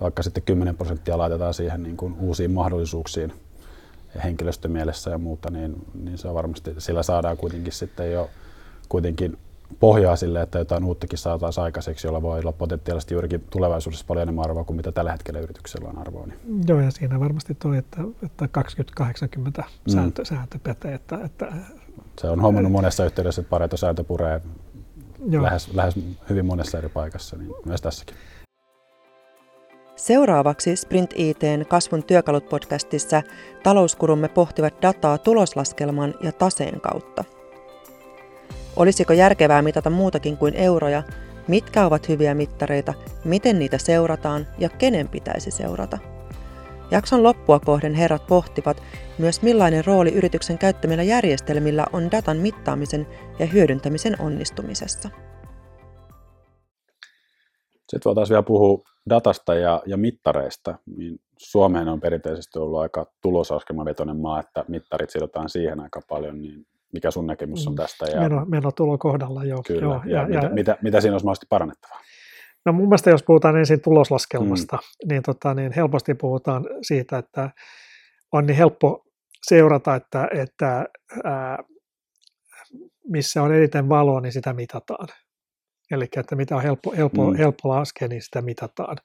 vaikka sitten 10 prosenttia laitetaan siihen niin kuin uusiin mahdollisuuksiin henkilöstömielessä ja muuta, niin, niin se on varmasti, sillä saadaan kuitenkin sitten jo kuitenkin pohjaa sille, että jotain uuttakin saataisiin aikaiseksi, jolla voi olla potentiaalisesti juurikin tulevaisuudessa paljon enemmän arvoa kuin mitä tällä hetkellä yrityksellä on arvoa. Niin. Joo, ja siinä varmasti tuo, että, että 2080 mm. sääntö, sääntö pätee. Että, että, se on hommannut monessa yhteydessä, että Pareto sääntö puree lähes, lähes hyvin monessa eri paikassa, niin myös tässäkin. Seuraavaksi Sprint ITn kasvun työkalut podcastissa talouskurumme pohtivat dataa tuloslaskelman ja taseen kautta. Olisiko järkevää mitata muutakin kuin euroja? Mitkä ovat hyviä mittareita? Miten niitä seurataan ja kenen pitäisi seurata? Jakson loppua kohden herrat pohtivat myös millainen rooli yrityksen käyttämillä järjestelmillä on datan mittaamisen ja hyödyntämisen onnistumisessa. Sitten voitaisiin vielä puhua datasta ja, ja mittareista. Niin Suomeen on perinteisesti ollut aika tulosaskelmavetoinen maa, että mittarit sidotaan siihen aika paljon, niin mikä sun näkemys on mm. tästä? Ja... Meno, menotulo kohdalla, joo. Kyllä, joo, ja, ja, mitä, ja, mitä, mitä siinä olisi mahdollisesti parannettavaa? No mun mielestä jos puhutaan ensin tuloslaskelmasta, mm. niin, tota, niin helposti puhutaan siitä, että on niin helppo seurata, että, että ää, missä on eniten valoa, niin sitä mitataan. Eli että mitä on helppo, helppo, mm. helppo laskea, niin sitä mitataan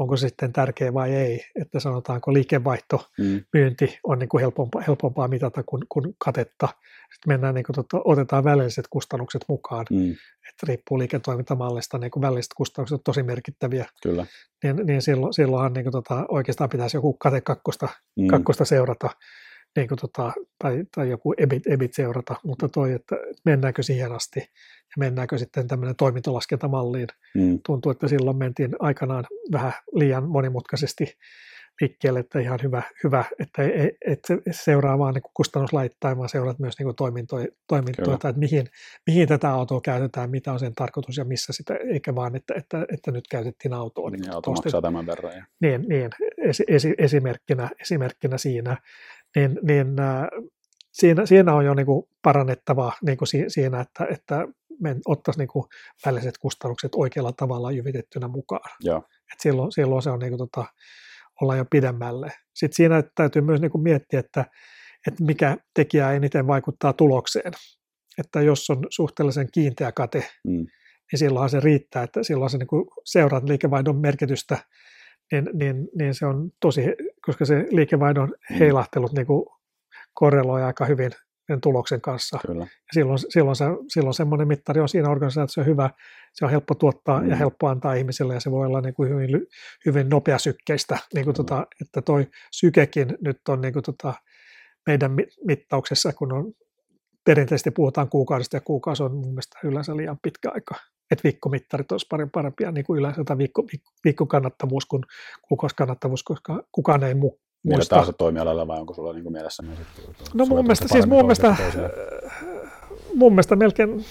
onko se sitten tärkeä vai ei, että sanotaanko liikevaihto, mm. myynti on niin kuin helpompaa, helpompaa mitata kuin, kuin katetta. Sitten mennään, niin kuin, tota, otetaan välilliset kustannukset mukaan, mm. että riippuu liiketoimintamallista, niin kuin välilliset kustannukset on tosi merkittäviä. Kyllä. Niin, niin silloin, silloinhan niin kuin, tota, oikeastaan pitäisi joku kate kakkosta, mm. kakkosta seurata, niin kuin, tota, tai, tai joku EBIT, EBIT seurata, mutta toi, että mennäänkö siihen asti ja mennäänkö sitten tämmöinen toimintolaskentamalliin. Mm. Tuntuu, että silloin mentiin aikanaan vähän liian monimutkaisesti liikkeelle, että ihan hyvä, hyvä että ei, et se seuraa vaan niin kustannuslaittain, vaan seuraat myös niin toimintoja, toimintoja että mihin, mihin tätä autoa käytetään, mitä on sen tarkoitus ja missä sitä, eikä vaan, että, että, että nyt käytettiin autoa. Niin, niin auto maksaa tämän verran. Ja. Niin, niin esi, esi, esimerkkinä, esimerkkinä siinä niin, niin äh, siinä, siinä on jo niin kuin parannettavaa niin kuin si, siinä, että, että me ottaisiin niin väliset kustannukset oikealla tavalla jyvitettynä mukaan. Ja. Et silloin, silloin se on niin kuin, tota, olla jo pidemmälle. Sitten siinä täytyy myös niin kuin miettiä, että, että mikä tekijä eniten vaikuttaa tulokseen. Että jos on suhteellisen kiinteä kate, mm. niin silloinhan se riittää, että silloin se niin kuin seuraat liikevaihdon merkitystä niin, niin, niin se on tosi, koska se liikevaihdon mm. heilahtelut niin kuin korreloi aika hyvin sen tuloksen kanssa. Kyllä. Ja silloin, silloin, se, silloin semmoinen mittari on siinä organisaatiossa hyvä, se on helppo tuottaa mm. ja helppo antaa ihmisille ja se voi olla niin kuin hyvin, hyvin nopeasykkeistä, niin kuin mm. tota, että toi sykekin nyt on niin kuin tota, meidän mittauksessa, kun on perinteisesti puhutaan kuukaudesta ja kuukausi on mun mielestä yleensä liian pitkä aika että viikkomittarit olisi parempia niin kuin yleensä, tai viikko, viikko, viikkokannattavuus kuin kuukausikannattavuus, koska kukaan ei mu- Millä tahansa toimialalla vai onko sulla niin kuin mielessä myös? No mun mielestä, siis mun mielestä, mun mielestä melkein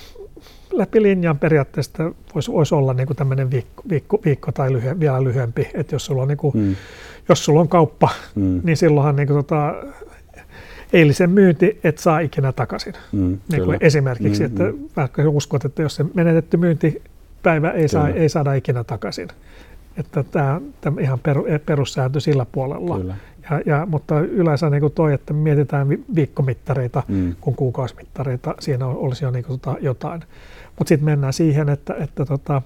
läpi linjan periaatteessa voisi, voisi olla niin kuin tämmöinen viikko, viikko, viikko tai lyhy, vielä lyhyempi, että jos sulla on, niin kuin, mm. jos sulla on kauppa, mm. niin silloinhan niin kuin, tota, eilisen myynti et saa ikinä takaisin. Mm, niin kuin esimerkiksi, mm, että mm. vaikka uskot, että jos se menetetty myyntipäivä ei, saa, ei saada ikinä takaisin. Että tämä, tämä ihan peru, perussääntö sillä puolella. Kyllä. Ja, ja, mutta yleensä niin kuin toi, että mietitään viikkomittareita mm. kuin kuukausimittareita, siinä olisi jo niin kuin tota jotain. Mutta sitten mennään siihen, että, että, tota,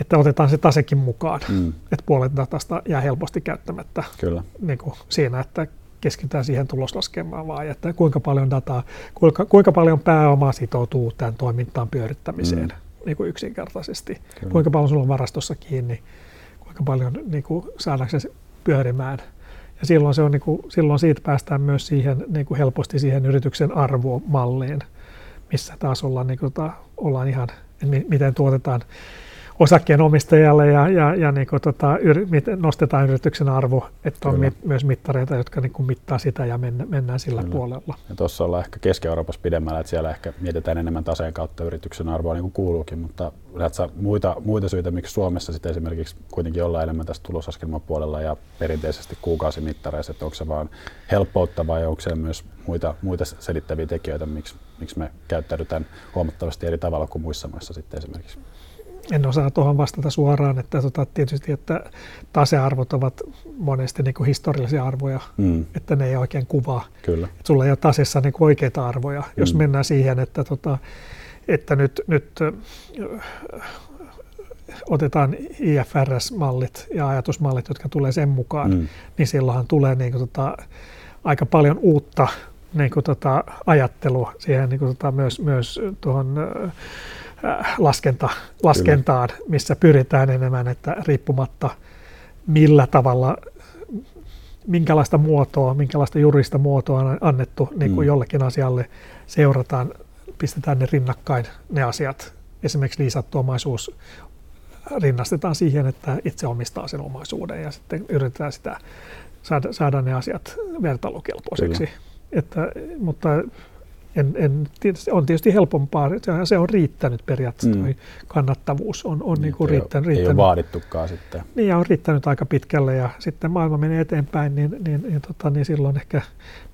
että otetaan se tasekin mukaan, mm. että puolet datasta jää helposti käyttämättä Kyllä. Niin kuin siinä, että keskitytään siihen tuloslaskemaan vaan, että kuinka paljon dataa, kuinka, kuinka paljon pääomaa sitoutuu tämän toimintaan pyörittämiseen mm. niin kuin yksinkertaisesti. Kyllä. Kuinka paljon sulla on varastossa kiinni, kuinka paljon niin kuin, saadaanko se pyörimään. Ja silloin, se on, niin kuin, silloin siitä päästään myös siihen niin kuin helposti siihen yrityksen arvomalliin, missä taas ollaan, niin kuin, ta, ollaan ihan, miten tuotetaan osakkeenomistajalle ja, ja, ja niin kuin, tota, yr, mit, nostetaan yrityksen arvo, että on mit, myös mittareita, jotka niin kuin mittaa sitä ja mennä, mennään sillä Kyllä. puolella. Ja tuossa ollaan ehkä Keski-Euroopassa pidemmällä, että siellä ehkä mietitään enemmän taseen kautta yrityksen arvoa niin kuin kuuluukin, mutta muita, muita syitä, miksi Suomessa sitten esimerkiksi kuitenkin ollaan enemmän tässä tulosaskelman puolella ja perinteisesti kuukausimittareissa, että onko se vaan helppoutta vai onko se myös muita, muita selittäviä tekijöitä, miksi, miksi me käyttäydytään huomattavasti eri tavalla kuin muissa maissa sitten esimerkiksi? En osaa tuohon vastata suoraan, että tota, tietysti, että tasearvot ovat monesti niin kuin historiallisia arvoja, mm. että ne ei oikein kuvaa. Kyllä. Että sulla ei ole tasessa niin kuin oikeita arvoja. Mm. Jos mennään siihen, että, tota, että nyt, nyt otetaan IFRS-mallit ja ajatusmallit, jotka tulee sen mukaan, mm. niin silloinhan tulee niin kuin, tota, aika paljon uutta niin kuin, tota, ajattelua siihen niin kuin, tota, myös, myös tuohon laskenta, laskentaan, Kyllä. missä pyritään enemmän, että riippumatta millä tavalla, minkälaista muotoa, minkälaista jurista muotoa on annettu niin kuin mm. jollekin asialle, seurataan, pistetään ne rinnakkain ne asiat. Esimerkiksi liisattu omaisuus rinnastetaan siihen, että itse omistaa sen omaisuuden ja sitten yritetään sitä saada, saada ne asiat vertailukelpoiseksi. Että, mutta en, en, tietysti, on tietysti helpompaa, se, se on riittänyt periaatteessa, mm. kannattavuus on, on niin kuin riittänyt. Ei ole vaadittukaan sitten. Niin, ja on riittänyt aika pitkälle ja sitten maailma menee eteenpäin, niin, niin, niin, tota, niin silloin ehkä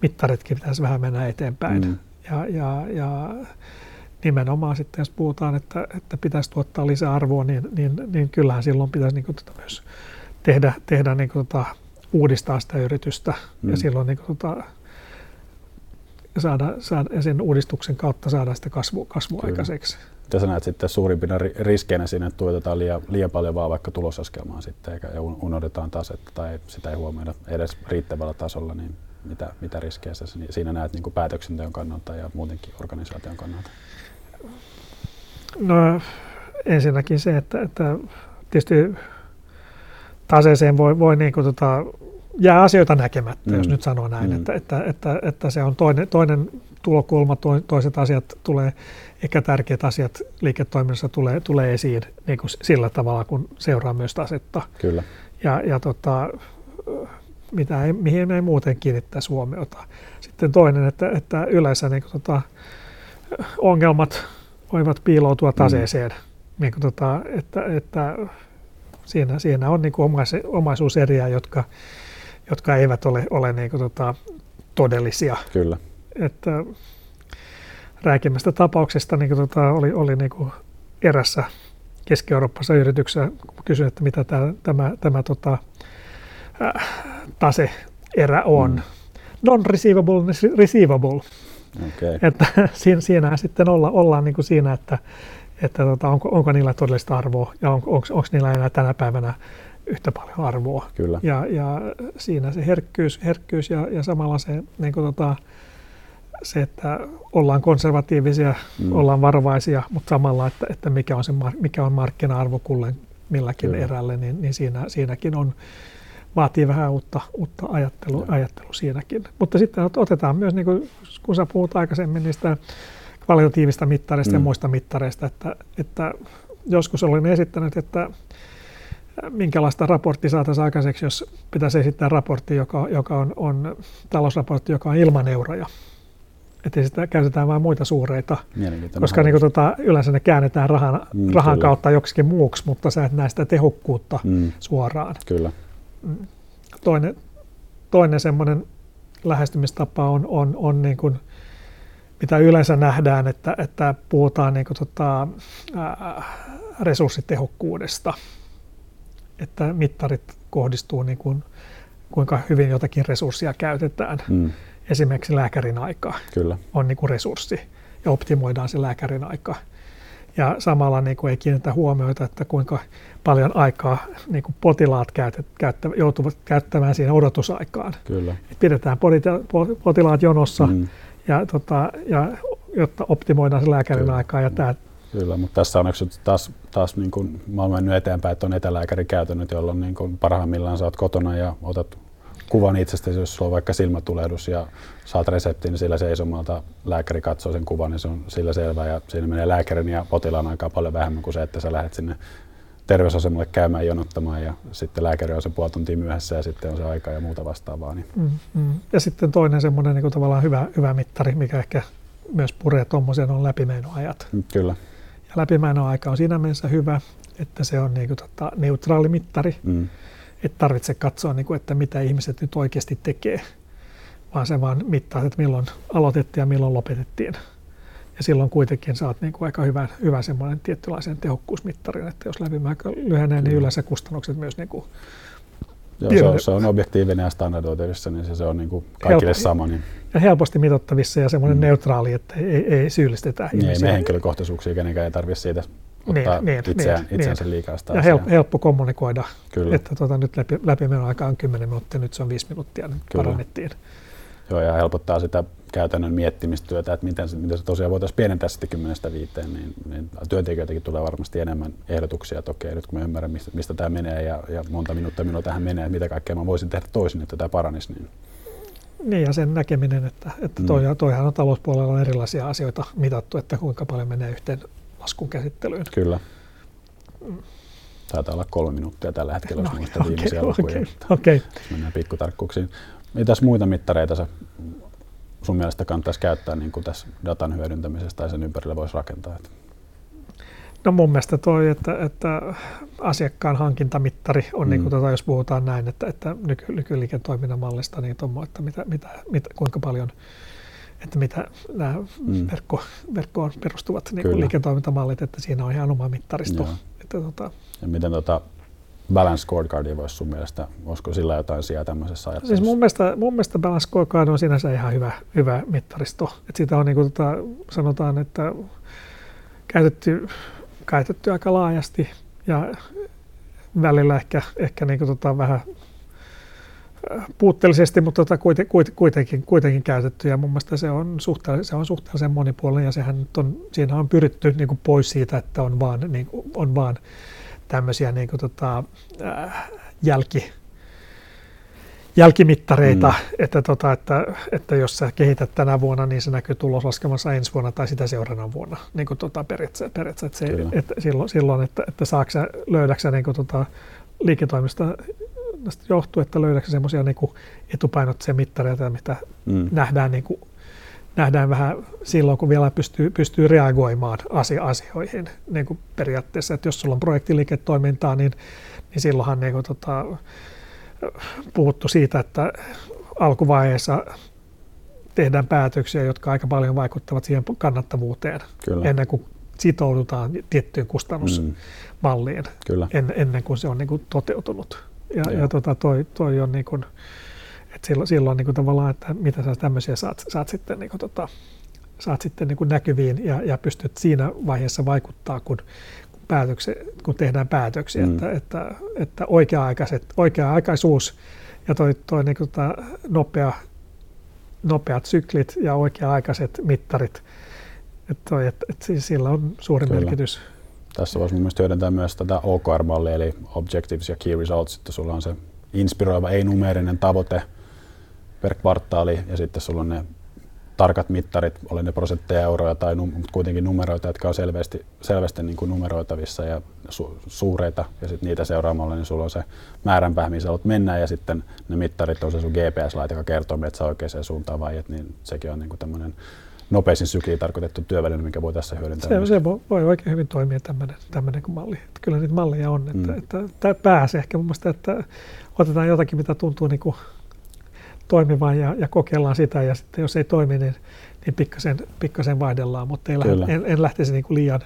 mittaritkin pitäisi vähän mennä eteenpäin. Mm. Ja, ja, ja nimenomaan sitten, jos puhutaan, että, että pitäisi tuottaa lisää arvoa, niin, niin, niin kyllähän silloin pitäisi niin kuin, tota, myös tehdä, tehdä niin kuin, tota, uudistaa sitä yritystä mm. ja silloin niin kuin, tota, saada, saada, ja sen uudistuksen kautta saada sitä kasvu, kasvua Kyllä. aikaiseksi. Mitä sä näet sitten suurimpina riskeinä siinä, että tuotetaan liian, liian paljon vaan vaikka tulosaskelmaa sitten eikä, ja unohdetaan taas, että tai sitä ei huomioida edes riittävällä tasolla, niin mitä, mitä riskejä sä siinä näet niin kuin päätöksenteon kannalta ja muutenkin organisaation kannalta? No ensinnäkin se, että, että tietysti taseeseen voi, voi niin kuin tota, jää asioita näkemättä, mm. jos nyt sanoo näin, mm. että, että, että, että se on toinen, toinen tulokulma, toiset asiat tulee, ehkä tärkeät asiat liiketoiminnassa tulee, tulee esiin niin kuin sillä tavalla, kun seuraa myös tasetta. Kyllä. Ja, ja tota, mitä ei, mihin ei muuten kiinnittäisi huomiota. Sitten toinen, että, että yleensä niin kuin, tota, ongelmat voivat piiloutua taseeseen, mm. niin kuin, tota, että, että siinä, siinä on niin kuin omaisuuseriä, jotka, jotka eivät ole, ole niin kuin, tota, todellisia. Kyllä. Että rääkimmästä tapauksesta niin kuin, tota, oli, oli niin kuin erässä Keski-Euroopassa yrityksessä, kun kysyin, että mitä tämä, tämä, tämä tota, äh, tase-erä on. Mm. Non-receivable, receivable. Okay. Että siinä, siinä sitten olla, ollaan niin kuin siinä, että, että tota, onko, onko niillä todellista arvoa ja on, onko, onko niillä enää tänä päivänä yhtä paljon arvoa. Kyllä. Ja, ja siinä se herkkyys, herkkyys ja, ja samalla se, niin kuin tota, se, että ollaan konservatiivisia, mm. ollaan varovaisia, mutta samalla, että, että mikä on, se, mikä on markkina-arvo kulle milläkin Kyllä. erälle, niin, niin siinä, siinäkin on, vaatii vähän uutta, uutta ajattelua, ajattelu siinäkin. Mutta sitten otetaan myös, niin kuin, kun sä puhut aikaisemmin niistä kvalitatiivista mittareista mm. ja muista mittareista, että, että joskus olen esittänyt, että minkälaista raportti saataisiin aikaiseksi, jos pitäisi esittää raportti, joka, joka on, on talousraportti, joka on ilman euroja. Että sitä käytetään vain muita suureita, koska niin kuin, tota, yleensä ne käännetään rahan, mm, rahan kautta joksikin muuksi, mutta sä et näe sitä tehokkuutta mm. suoraan. Kyllä. Mm. Toinen, toinen semmoinen lähestymistapa on, on, on niin kuin, mitä yleensä nähdään, että, että puhutaan niin kuin, tota, ää, resurssitehokkuudesta – että mittarit kohdistuu niin kuin, kuinka hyvin jotakin resurssia käytetään. Mm. Esimerkiksi lääkärin aika Kyllä. on niin kuin resurssi ja optimoidaan se lääkärin aika. Ja samalla niin kuin ei kiinnitä huomioita, että kuinka paljon aikaa niin kuin potilaat käytet, käyttä, joutuvat käyttämään siihen odotusaikaan. Kyllä. Et pidetään potilaat jonossa, mm. ja, tota, ja, jotta optimoidaan se lääkärin Kyllä. aikaa. Ja tämä Kyllä, mutta tässä onneksi taas, taas niin kuin mä olen mennyt eteenpäin, että on etelääkärikäytännöt, jolloin niin kuin parhaimmillaan saat kotona ja otat kuvan itsestäsi, jos sulla on vaikka silmätulehdus ja saat reseptin, niin sillä seisomalta lääkäri katsoo sen kuvan, niin se on sillä selvä ja siinä menee lääkärin ja potilaan aikaa paljon vähemmän kuin se, että sä lähdet sinne terveysasemalle käymään jonottamaan ja sitten lääkäri on se puoli tuntia myöhässä ja sitten on se aika ja muuta vastaavaa. Niin. Mm, mm. Ja sitten toinen semmoinen niin tavallaan hyvä, hyvä mittari, mikä ehkä myös puree tuommoisen on läpimenoajat. Mm, Kyllä. Ja läpimenoaika on siinä mielessä hyvä, että se on niin kuin, tota, neutraali mittari. Mm. Et tarvitse katsoa, niin kuin, että mitä ihmiset nyt oikeasti tekee, vaan se vaan mittaa, että milloin aloitettiin ja milloin lopetettiin. Ja silloin kuitenkin saat niin kuin aika hyvän, hyvän semmoinen tietynlaisen tehokkuusmittarin, että jos läpimäärä lyhenee, niin yleensä kustannukset myös niin kuin Joo, se, on, se on objektiivinen ja standardoitavissa, niin se, se on niin kuin kaikille Helppo. sama. Niin, ja helposti mitattavissa ja semmoinen mm. neutraali, että ei, ei syyllistetä niin ei ihmisiä. me henkilökohtaisuuksia, kenenkään ei tarvitse siitä ottaa Niin, niin, itseään, niin, itseänsä niin. liikaa sitä ja help, helppo kommunikoida, Kyllä. että tota, nyt läpi, läpimenoaika on 10 minuuttia, nyt se on 5 minuuttia, nyt Kyllä. parannettiin. Joo, ja helpottaa sitä käytännön miettimistyötä, että miten, se- miten se tosiaan voitaisiin pienentää sitten kymmenestä viiteen, niin, niin työntekijöitäkin tulee varmasti enemmän ehdotuksia toki, ja nyt kun mä ymmärrän, mistä, mistä tämä menee ja, ja monta minuuttia minulla tähän menee, mitä kaikkea mä voisin tehdä toisin, että tämä paranisi, niin Niin ja sen näkeminen, että, että Mm. toi, toihan on talouspuolella on erilaisia asioita mitattu, että kuinka paljon menee yhteen laskun käsittelyyn. kyllä. Taitaa olla kolme minuuttia tällä hetkellä, jos muistan okei, viimeisiä lukuja. okei, että okei. jos Mennään pikkutarkkuuksiin. Mitäs muita mittareita sä sun mielestä kannattaisi käyttää niin kuin tässä datan hyödyntämisessä tai sen ympärille voisi rakentaa? No mun mielestä toi, että, että asiakkaan hankintamittari on, Mm. niin kuin, tota, jos puhutaan näin, että, että nyky, nykyliiketoiminnan mallista, niin tommo, että mitä, mitä, mitä, kuinka paljon, että mitä nämä Mm. verkko, verkkoon perustuvat niin kuin liiketoimintamallit, että siinä on ihan oma mittaristo. Joo. Että, tota, ja miten tota balance scorecardia voisi sun mielestä, olisiko sillä jotain sijaa tämmöisessä ajattelussa? Siis mun mielestä, mun mielestä Balance Scorecard on sinänsä ihan hyvä, hyvä mittaristo. Et siitä on niin kuin, tota, sanotaan, että käytetty, käytetty aika laajasti ja välillä ehkä, ehkä niin kuin, tota, vähän äh, puutteellisesti, mutta tota, kuiten- kuit- kuitenkin, kuitenkin käytetty ja mun mielestä se on, suhteellisen, se on suhteellisen monipuolinen ja sehän nyt on, siinä on pyritty niin kuin pois siitä, että on vaan, niin kuin, on vaan tämmöisiä niin kuin, tota, äh, jälki, jälkimittareita, Mm. että, tota, että, että jos sä kehität tänä vuonna, niin se näkyy tuloslaskelmassa ensi vuonna tai sitä seuraavana vuonna. Niin kuin tota periaatteessa, periaatteessa että, se, Kyllä. että silloin, silloin, että, että saaks sä, löydäksä sä niin kuin tota, liiketoimista johtuu, että löydäksä semmoisia niin etupainotteisia mittareita, mitä Mm. nähdään, niin kuin, nähdään vähän silloin, kun vielä pystyy, pystyy reagoimaan asioihin niin kuin periaatteessa. Että jos sulla on projektiliiketoimintaa, niin, niin silloinhan niin kuin, tota, puhuttu siitä, että alkuvaiheessa tehdään päätöksiä, jotka aika paljon vaikuttavat siihen kannattavuuteen Kyllä. ennen kuin sitoudutaan tiettyyn kustannusmalliin Mm. Kyllä. en, ennen kuin se on niin kuin toteutunut. Ja, Joo. ja tota, toi, toi on niin kuin, että silloin, silloin niin kuin tavallaan, että mitä sä tämmöisiä saat, saat sitten, niin kuin tota, saat sitten niin kuin näkyviin ja, ja pystyt siinä vaiheessa vaikuttaa, kun, kun, päätökse, kun tehdään päätöksiä, mm. että, että, että oikea-aikaiset, oikea-aikaisuus ja toi, toi niin kuin tota, nopea, nopeat syklit ja oikea-aikaiset mittarit, että, toi, että, että siis sillä on suuri Kyllä. merkitys. Tässä voisi mun mielestä hyödyntää myös tätä OKR-mallia, eli Objectives ja Key Results, että sulla on se inspiroiva, ei-numeerinen tavoite per kvartaali, ja sitten sulla on ne tarkat mittarit, oli ne prosentteja, euroja tai num- mutta kuitenkin numeroita, jotka on selvästi, selvästi niin kuin numeroitavissa ja su- suureita, ja sitten niitä seuraamalla, niin sulla on se määränpää, missä haluat mennä, ja sitten ne mittarit on se sun GPS-laite, joka kertoo, että sä oikeaan suuntaan vai et, niin sekin on niin kuin tämmöinen nopeisin sykliin tarkoitettu työväline, mikä voi tässä hyödyntää. Se, se voi, voi oikein hyvin toimia tämmöinen, tämmöinen kuin malli. Että kyllä niitä malleja on. Että, Mm. että, että pääsee ehkä mun mielestä, että otetaan jotakin, mitä tuntuu niin kuin toimivan ja, ja kokeillaan sitä. Ja sitten jos ei toimi, niin, niin pikkasen, pikkasen vaihdellaan. Mutta ei lähde, en, en lähtisi niin kuin liian,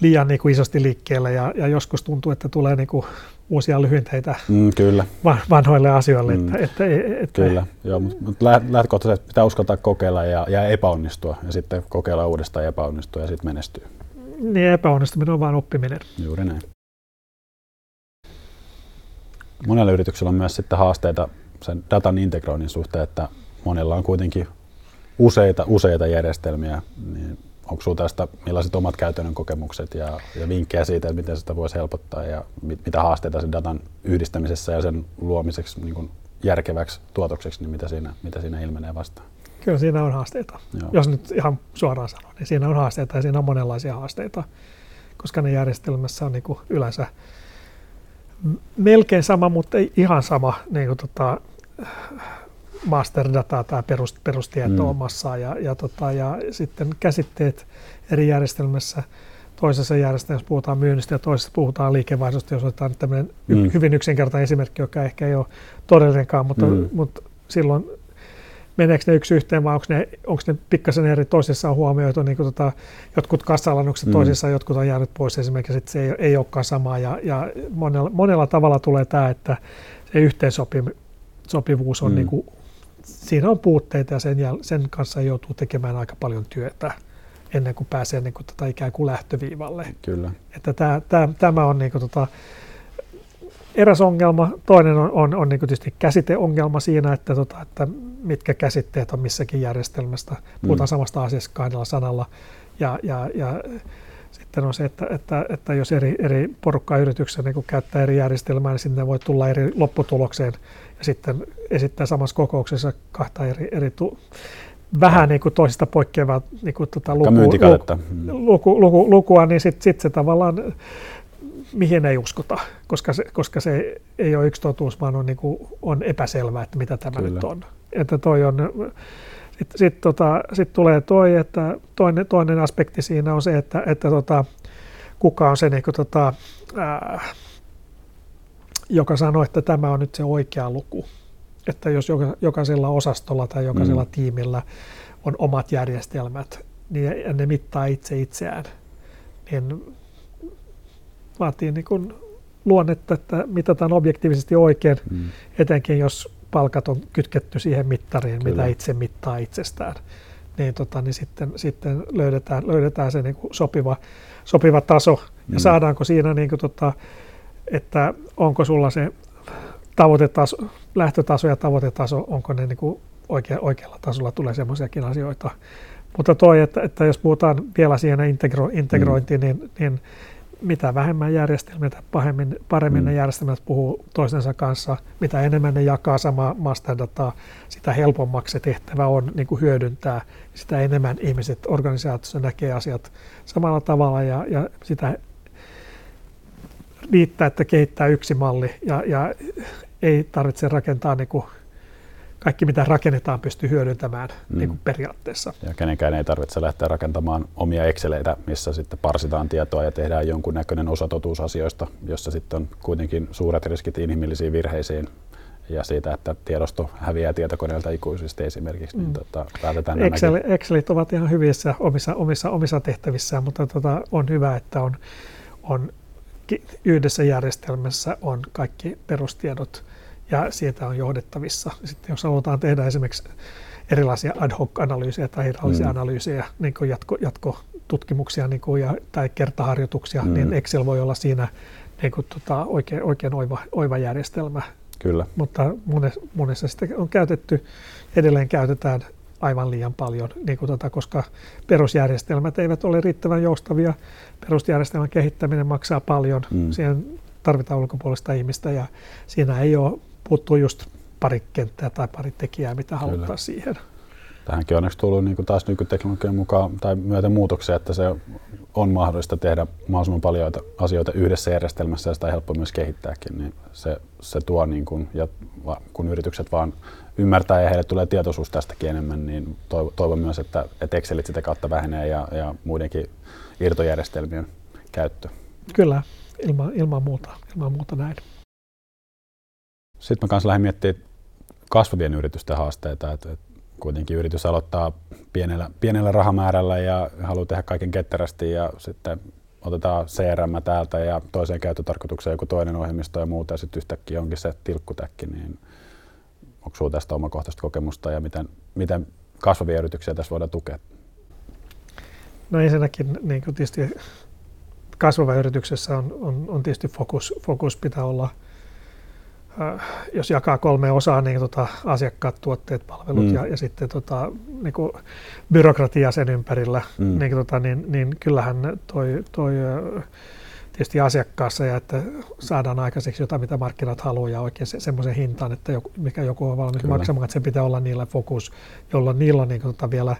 liian niin kuin isosti liikkeelle. Ja, ja joskus tuntuu, että tulee niin kuin uusia lyhyenteitä Mm, kyllä, va- vanhoille asioille. Mm. Että, että, että, kyllä. Joo, mutta mut lä- lähtökohtaisesti pitää uskaltaa kokeilla ja, ja epäonnistua ja sitten kokeilla uudestaan ja epäonnistua ja sitten menestyy. Niin epäonnistuminen on vain oppiminen. Juuri näin. Monella yrityksellä on myös sitten haasteita sen datan integroinnin suhteen, että monella on kuitenkin useita, useita järjestelmiä, niin onko sinulla tästä millaiset omat käytännön kokemukset ja, ja vinkkejä siitä, että miten sitä voisi helpottaa ja mit, mitä haasteita sen datan yhdistämisessä ja sen luomiseksi niin kuin järkeväksi tuotokseksi, niin mitä siinä, mitä siinä ilmenee vastaan? Kyllä siinä on haasteita. Joo. Jos nyt ihan suoraan sanon, niin siinä on haasteita ja siinä on monenlaisia haasteita. koska ne järjestelmässä on niin kuin yleensä melkein sama, mutta ei ihan sama niin kuin tota, master-dataa tai perust, perustieto mm. omassa ja, ja, tota, ja sitten käsitteet eri järjestelmässä. Toisessa järjestelmässä puhutaan myynnistä ja toisessa puhutaan liikevaihdosta, jos otetaan tämmöinen mm. hyvin yksinkertainen esimerkki, joka ehkä ei ole todellinenkaan, mutta, mm. mutta silloin meneekö ne yksi yhteen vai onko ne, onko ne pikkasen eri, toisessa on huomioitu niin kuin tota, jotkut kassalannukset, mm. toisissa jotkut on jäänyt pois esimerkiksi, että se ei, ei olekaan samaa ja, ja monella, monella tavalla tulee tämä, että se yhteensopivuus on mm. niin kuin, siinä on puutteita ja sen, sen kanssa joutuu tekemään aika paljon työtä ennen kuin pääsee niin kuin, tota, ikään kuin lähtöviivalle. Kyllä. Että tämä, tämä, tämä on niin kuin, tota, eräs ongelma. Toinen on, on, on niin tietysti käsiteongelma siinä, että, tota, että mitkä käsitteet on missäkin järjestelmästä. Puhutaan mm. samasta asiasta kahdella sanalla. Ja, ja, ja sitten on se, että, että, että jos eri, eri porukkaa yrityksessä niin käyttää eri järjestelmää, niin sinne voi tulla eri lopputulokseen sitten esittää samassa kokouksessa kahta eri, eri tu- vähän niin kuin toisista poikkeavaa niin kuin tuota luku, luku, luku, luku, lukua, niin sitten sit se tavallaan mihin ei uskota, koska se, koska se ei ole yksi totuus, vaan on, niin kuin, on epäselvää, että mitä tämä Kyllä. nyt on. Että toi on sitten sit, tota, sit tulee toi, että toinen, toinen aspekti siinä on se, että, että tota, kuka on se, niin kuin, tota, ää, joka sanoo, että tämä on nyt se oikea luku. Että jos joka, jokaisella osastolla tai jokaisella mm. tiimillä on omat järjestelmät, niin ne mittaa itse itseään, niin vaatii niin kuin luonnetta, että mitataan objektiivisesti oikein, mm. etenkin jos palkat on kytketty siihen mittariin, Kyllä. mitä itse mittaa itsestään. Niin, tota, niin sitten, sitten löydetään, löydetään se niin kuin sopiva, sopiva taso. Mm. Ja saadaanko siinä, niin kuin, tota, että onko sulla se tavoitetaso, lähtötaso ja tavoitetaso, onko ne niin kuin oikea, oikealla tasolla, tulee semmoisiakin asioita. Mutta toi, että, että jos puhutaan vielä siihen integro, integrointiin, mm. niin, niin mitä vähemmän järjestelmiä, paremmin, paremmin mm. ne järjestelmät puhuu toistensa kanssa, mitä enemmän ne jakaa samaa masterdataa, sitä helpommaksi se tehtävä on niin kuin hyödyntää. Sitä enemmän ihmiset organisaatiossa näkee asiat samalla tavalla ja, ja sitä riittää, että kehittää yksi malli ja, ja ei tarvitse rakentaa niin kuin kaikki mitä rakennetaan pystyy hyödyntämään mm. niin kuin periaatteessa. Ja kenenkään ei tarvitse lähteä rakentamaan omia Exceleitä, missä sitten parsitaan tietoa ja tehdään jonkun näköinen osatotuus asioista, jossa sitten on kuitenkin suuret riskit inhimillisiin virheisiin ja siitä, että tiedosto häviää tietokoneelta ikuisesti esimerkiksi, niin mm. tota, vältetään Excel, Excelit ovat ihan hyvissä omissa, omissa, omissa tehtävissään, mutta tota, on hyvä, että on, on yhdessä järjestelmässä on kaikki perustiedot ja sieltä on johdettavissa. Sitten jos halutaan tehdä esimerkiksi erilaisia ad hoc-analyysejä tai erilaisia mm. analyysejä, niin kuin jatko, jatkotutkimuksia niin kuin, ja, tai kertaharjoituksia, mm. niin Excel voi olla siinä niin kuin, tota, oikein, oikein oiva, oiva järjestelmä. Kyllä. Mutta monessa, monessa sitten on käytetty, edelleen käytetään aivan liian paljon, niin kuin tota, koska perusjärjestelmät eivät ole riittävän joustavia. Perusjärjestelmän kehittäminen maksaa paljon. Mm. Siihen tarvitaan ulkopuolista ihmistä ja siinä ei ole puuttuu just pari kenttää tai pari tekijää, mitä halutaan siihen. Tähänkin on onneksi tullut niin taas nykyteknologian mukaan tai myötä muutoksia, että se on mahdollista tehdä mahdollisimman paljon asioita yhdessä järjestelmässä ja sitä on helppo myös kehittääkin, niin se, se tuo, niin kuin, ja kun yritykset vaan ymmärtää ja heille tulee tietoisuus tästäkin enemmän, niin toivon myös, että, että Excelit sitä kautta vähenee ja, ja muidenkin irtojärjestelmien käyttö. Kyllä, ilman, ilman, muuta, ilman muuta näin. Sitten mä kanssa lähdin miettimään kasvavien yritysten haasteita, että, että kuitenkin yritys aloittaa pienellä, pienellä rahamäärällä ja haluaa tehdä kaiken ketterästi ja sitten otetaan CRM täältä ja toiseen käyttötarkoitukseen joku toinen ohjelmisto ja muuta ja sitten yhtäkkiä onkin se tilkkutäkki, niin onko sinulla tästä omakohtaista kokemusta ja miten, miten kasvavia yrityksiä tässä voidaan tukea? No ensinnäkin niin tietysti kasvava yrityksessä on, on, on tietysti fokus, fokus pitää olla – jos jakaa kolme osaa, niin tota, asiakkaat, tuotteet, palvelut mm. ja, ja sitten tota, niin kuin byrokratia sen ympärillä, mm. niin, tota, niin, niin kyllähän toi, toi tietysti asiakkaassa ja että saadaan aikaiseksi jotain, mitä markkinat haluaa ja oikein se, semmoisen hintaan, että joku, mikä joku on valmis Kyllä. maksamaan, että se pitää olla niillä fokus, jolloin niillä on niin kuin, tota, vielä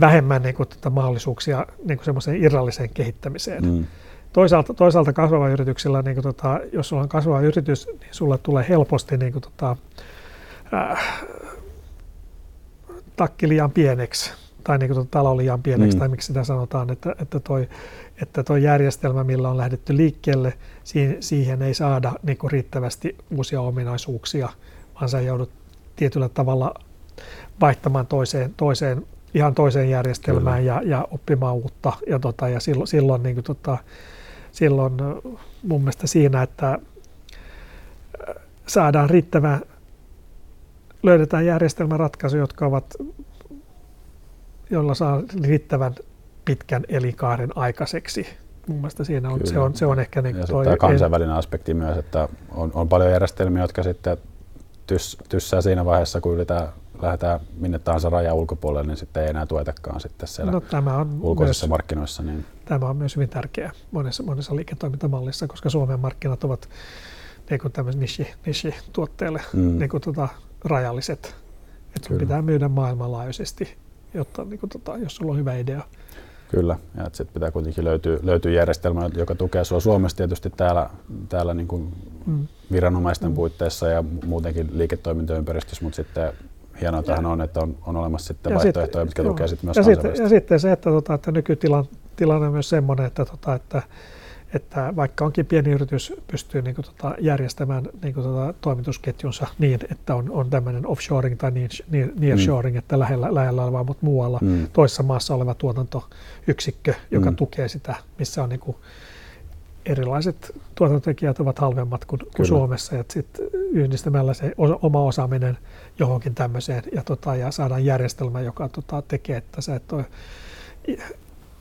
vähemmän niin kuin, tota, mahdollisuuksia niin kuin semmoiseen irralliseen kehittämiseen. Mm. Toisaalta, toisaalta kasvava yrityksillä, niin kuin, tota, jos sulla on kasvava yritys, niin sulla tulee helposti niin kuin, tota, äh, takki liian pieneksi tai niin kuin talo liian pieneksi, mm. tai miksi sitä sanotaan, että, että, toi, että toi järjestelmä, millä on lähdetty liikkeelle, siihen, siihen ei saada niin kuin riittävästi uusia ominaisuuksia, vaan sä joudut tietyllä tavalla vaihtamaan toiseen, toiseen ihan toiseen järjestelmään ja, ja oppimaan uutta. Ja, tota, ja silloin, silloin, niin kuin, tota, silloin mun mielestä siinä, että saadaan riittävä, löydetään järjestelmäratkaisuja, jotka ovat jolla saa riittävän pitkän elinkaaren aikaiseksi. Mun mielestä siinä on, se on, se on ehkä... Niin ja toi, tämä kansainvälinen aspekti myös, että on, on paljon järjestelmiä, jotka sitten tys, tyssää siinä vaiheessa, kun yritetään lähdetään minne tahansa raja ulkopuolelle, niin sitten ei enää tuetakaan sitten siellä no, tämä on ulkoisissa myös, markkinoissa. Niin. Tämä on myös hyvin tärkeää monessa, monessa liiketoimintamallissa, koska Suomen markkinat ovat niin kuin nishi, nishi-tuotteille mm. niin kuin, tota, rajalliset. Että pitää myydä maailmanlaajuisesti jotta niin kuin, tota, jos sulla on hyvä idea. Kyllä, ja sitten pitää kuitenkin löytyä, löytyä järjestelmä, joka tukee sinua Suomessa tietysti täällä, täällä niin kuin mm. viranomaisten mm. puitteissa ja muutenkin liiketoimintaympäristössä, mutta sitten hienoa tähän on, että on, on olemassa sitten vaihtoehtoja, mitkä tukevat sitten myös ja sitten, ja sitten se, että, tota, että nykytilanne on myös semmoinen, että, tota, että että vaikka onkin pieni yritys, pystyy niin kuin, tota, järjestämään niin kuin, tota, toimitusketjunsa niin, että on, on tämmöinen offshoring tai nearshoring, mm. että lähellä, lähellä oleva, mutta muualla mm. toisessa maassa oleva tuotantoyksikkö, joka mm. tukee sitä, missä on niin kuin, erilaiset tuotantotekijät ovat halvemmat kuin, kuin Suomessa, ja sitten yhdistämällä se oma osaaminen johonkin tämmöiseen ja, tota, ja saadaan järjestelmä, joka tota, tekee, että, se, että,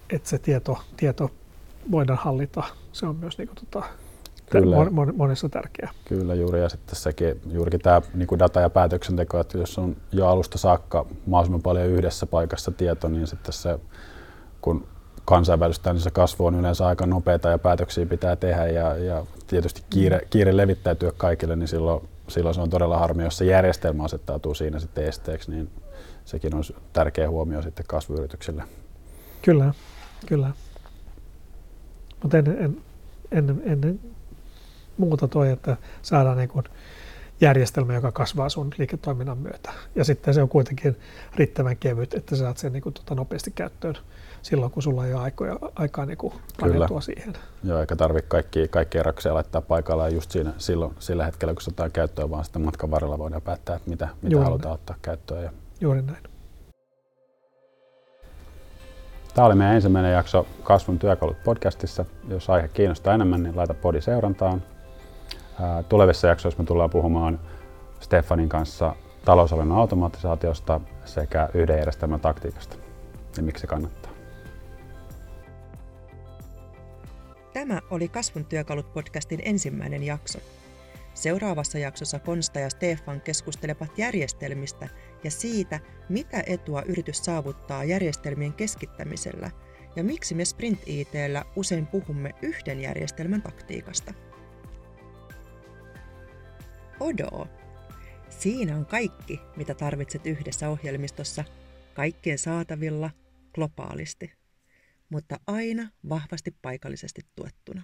että se tieto, tieto voidaan hallita. Se on myös niin kuin, tota, Kyllä. Mon, monessa tärkeää. Kyllä juuri, ja sitten sekin, juurikin tämä niin kuin data ja päätöksenteko, että jos on jo alusta saakka mahdollisimman paljon yhdessä paikassa tieto, niin sitten se, kun kansainvälistä, niin se kasvu on yleensä aika nopeata ja päätöksiä pitää tehdä ja, ja tietysti kiire, kiire levittäytyä kaikille, niin silloin, silloin se on todella harmi, jos se järjestelmä asettautuu siinä sitten esteeksi, niin sekin on tärkeä huomio sitten kasvuyrityksille. Kyllä, kyllä. Mutta ennen, en, ennen, ennen muuta toi, että saadaan niin järjestelmä, joka kasvaa sun liiketoiminnan myötä. Ja sitten se on kuitenkin riittävän kevyt, että saat sen niin kuin, tota, nopeasti käyttöön silloin, kun sulla ei ole aikoja, aikaa niin kuin paneutua siihen. Joo, eikä tarvitse kaikki, kaikkia rakseja laittaa paikallaan just siinä, silloin, sillä hetkellä, kun se otetaan käyttöön, vaan sitten matkan varrella voidaan päättää, että mitä, mitä halutaan näin. ottaa käyttöön. Ja... Juuri näin. Tämä oli meidän ensimmäinen jakso Kasvun työkalut podcastissa. Jos aihe kiinnostaa enemmän, niin laita podi seurantaan. Tulevissa jaksoissa me tullaan puhumaan Stefanin kanssa talousalan automatisaatiosta sekä yhden järjestelmän taktiikasta ja miksi se kannattaa. Tämä oli Kasvun työkalut podcastin ensimmäinen jakso. Seuraavassa jaksossa Konsta ja Stefan keskustelevat järjestelmistä ja siitä, mitä etua yritys saavuttaa järjestelmien keskittämisellä ja miksi me Sprint ITllä usein puhumme yhden järjestelmän taktiikasta. Odo. Siinä on kaikki, mitä tarvitset yhdessä ohjelmistossa, kaikkien saatavilla, globaalisti, mutta aina vahvasti paikallisesti tuettuna.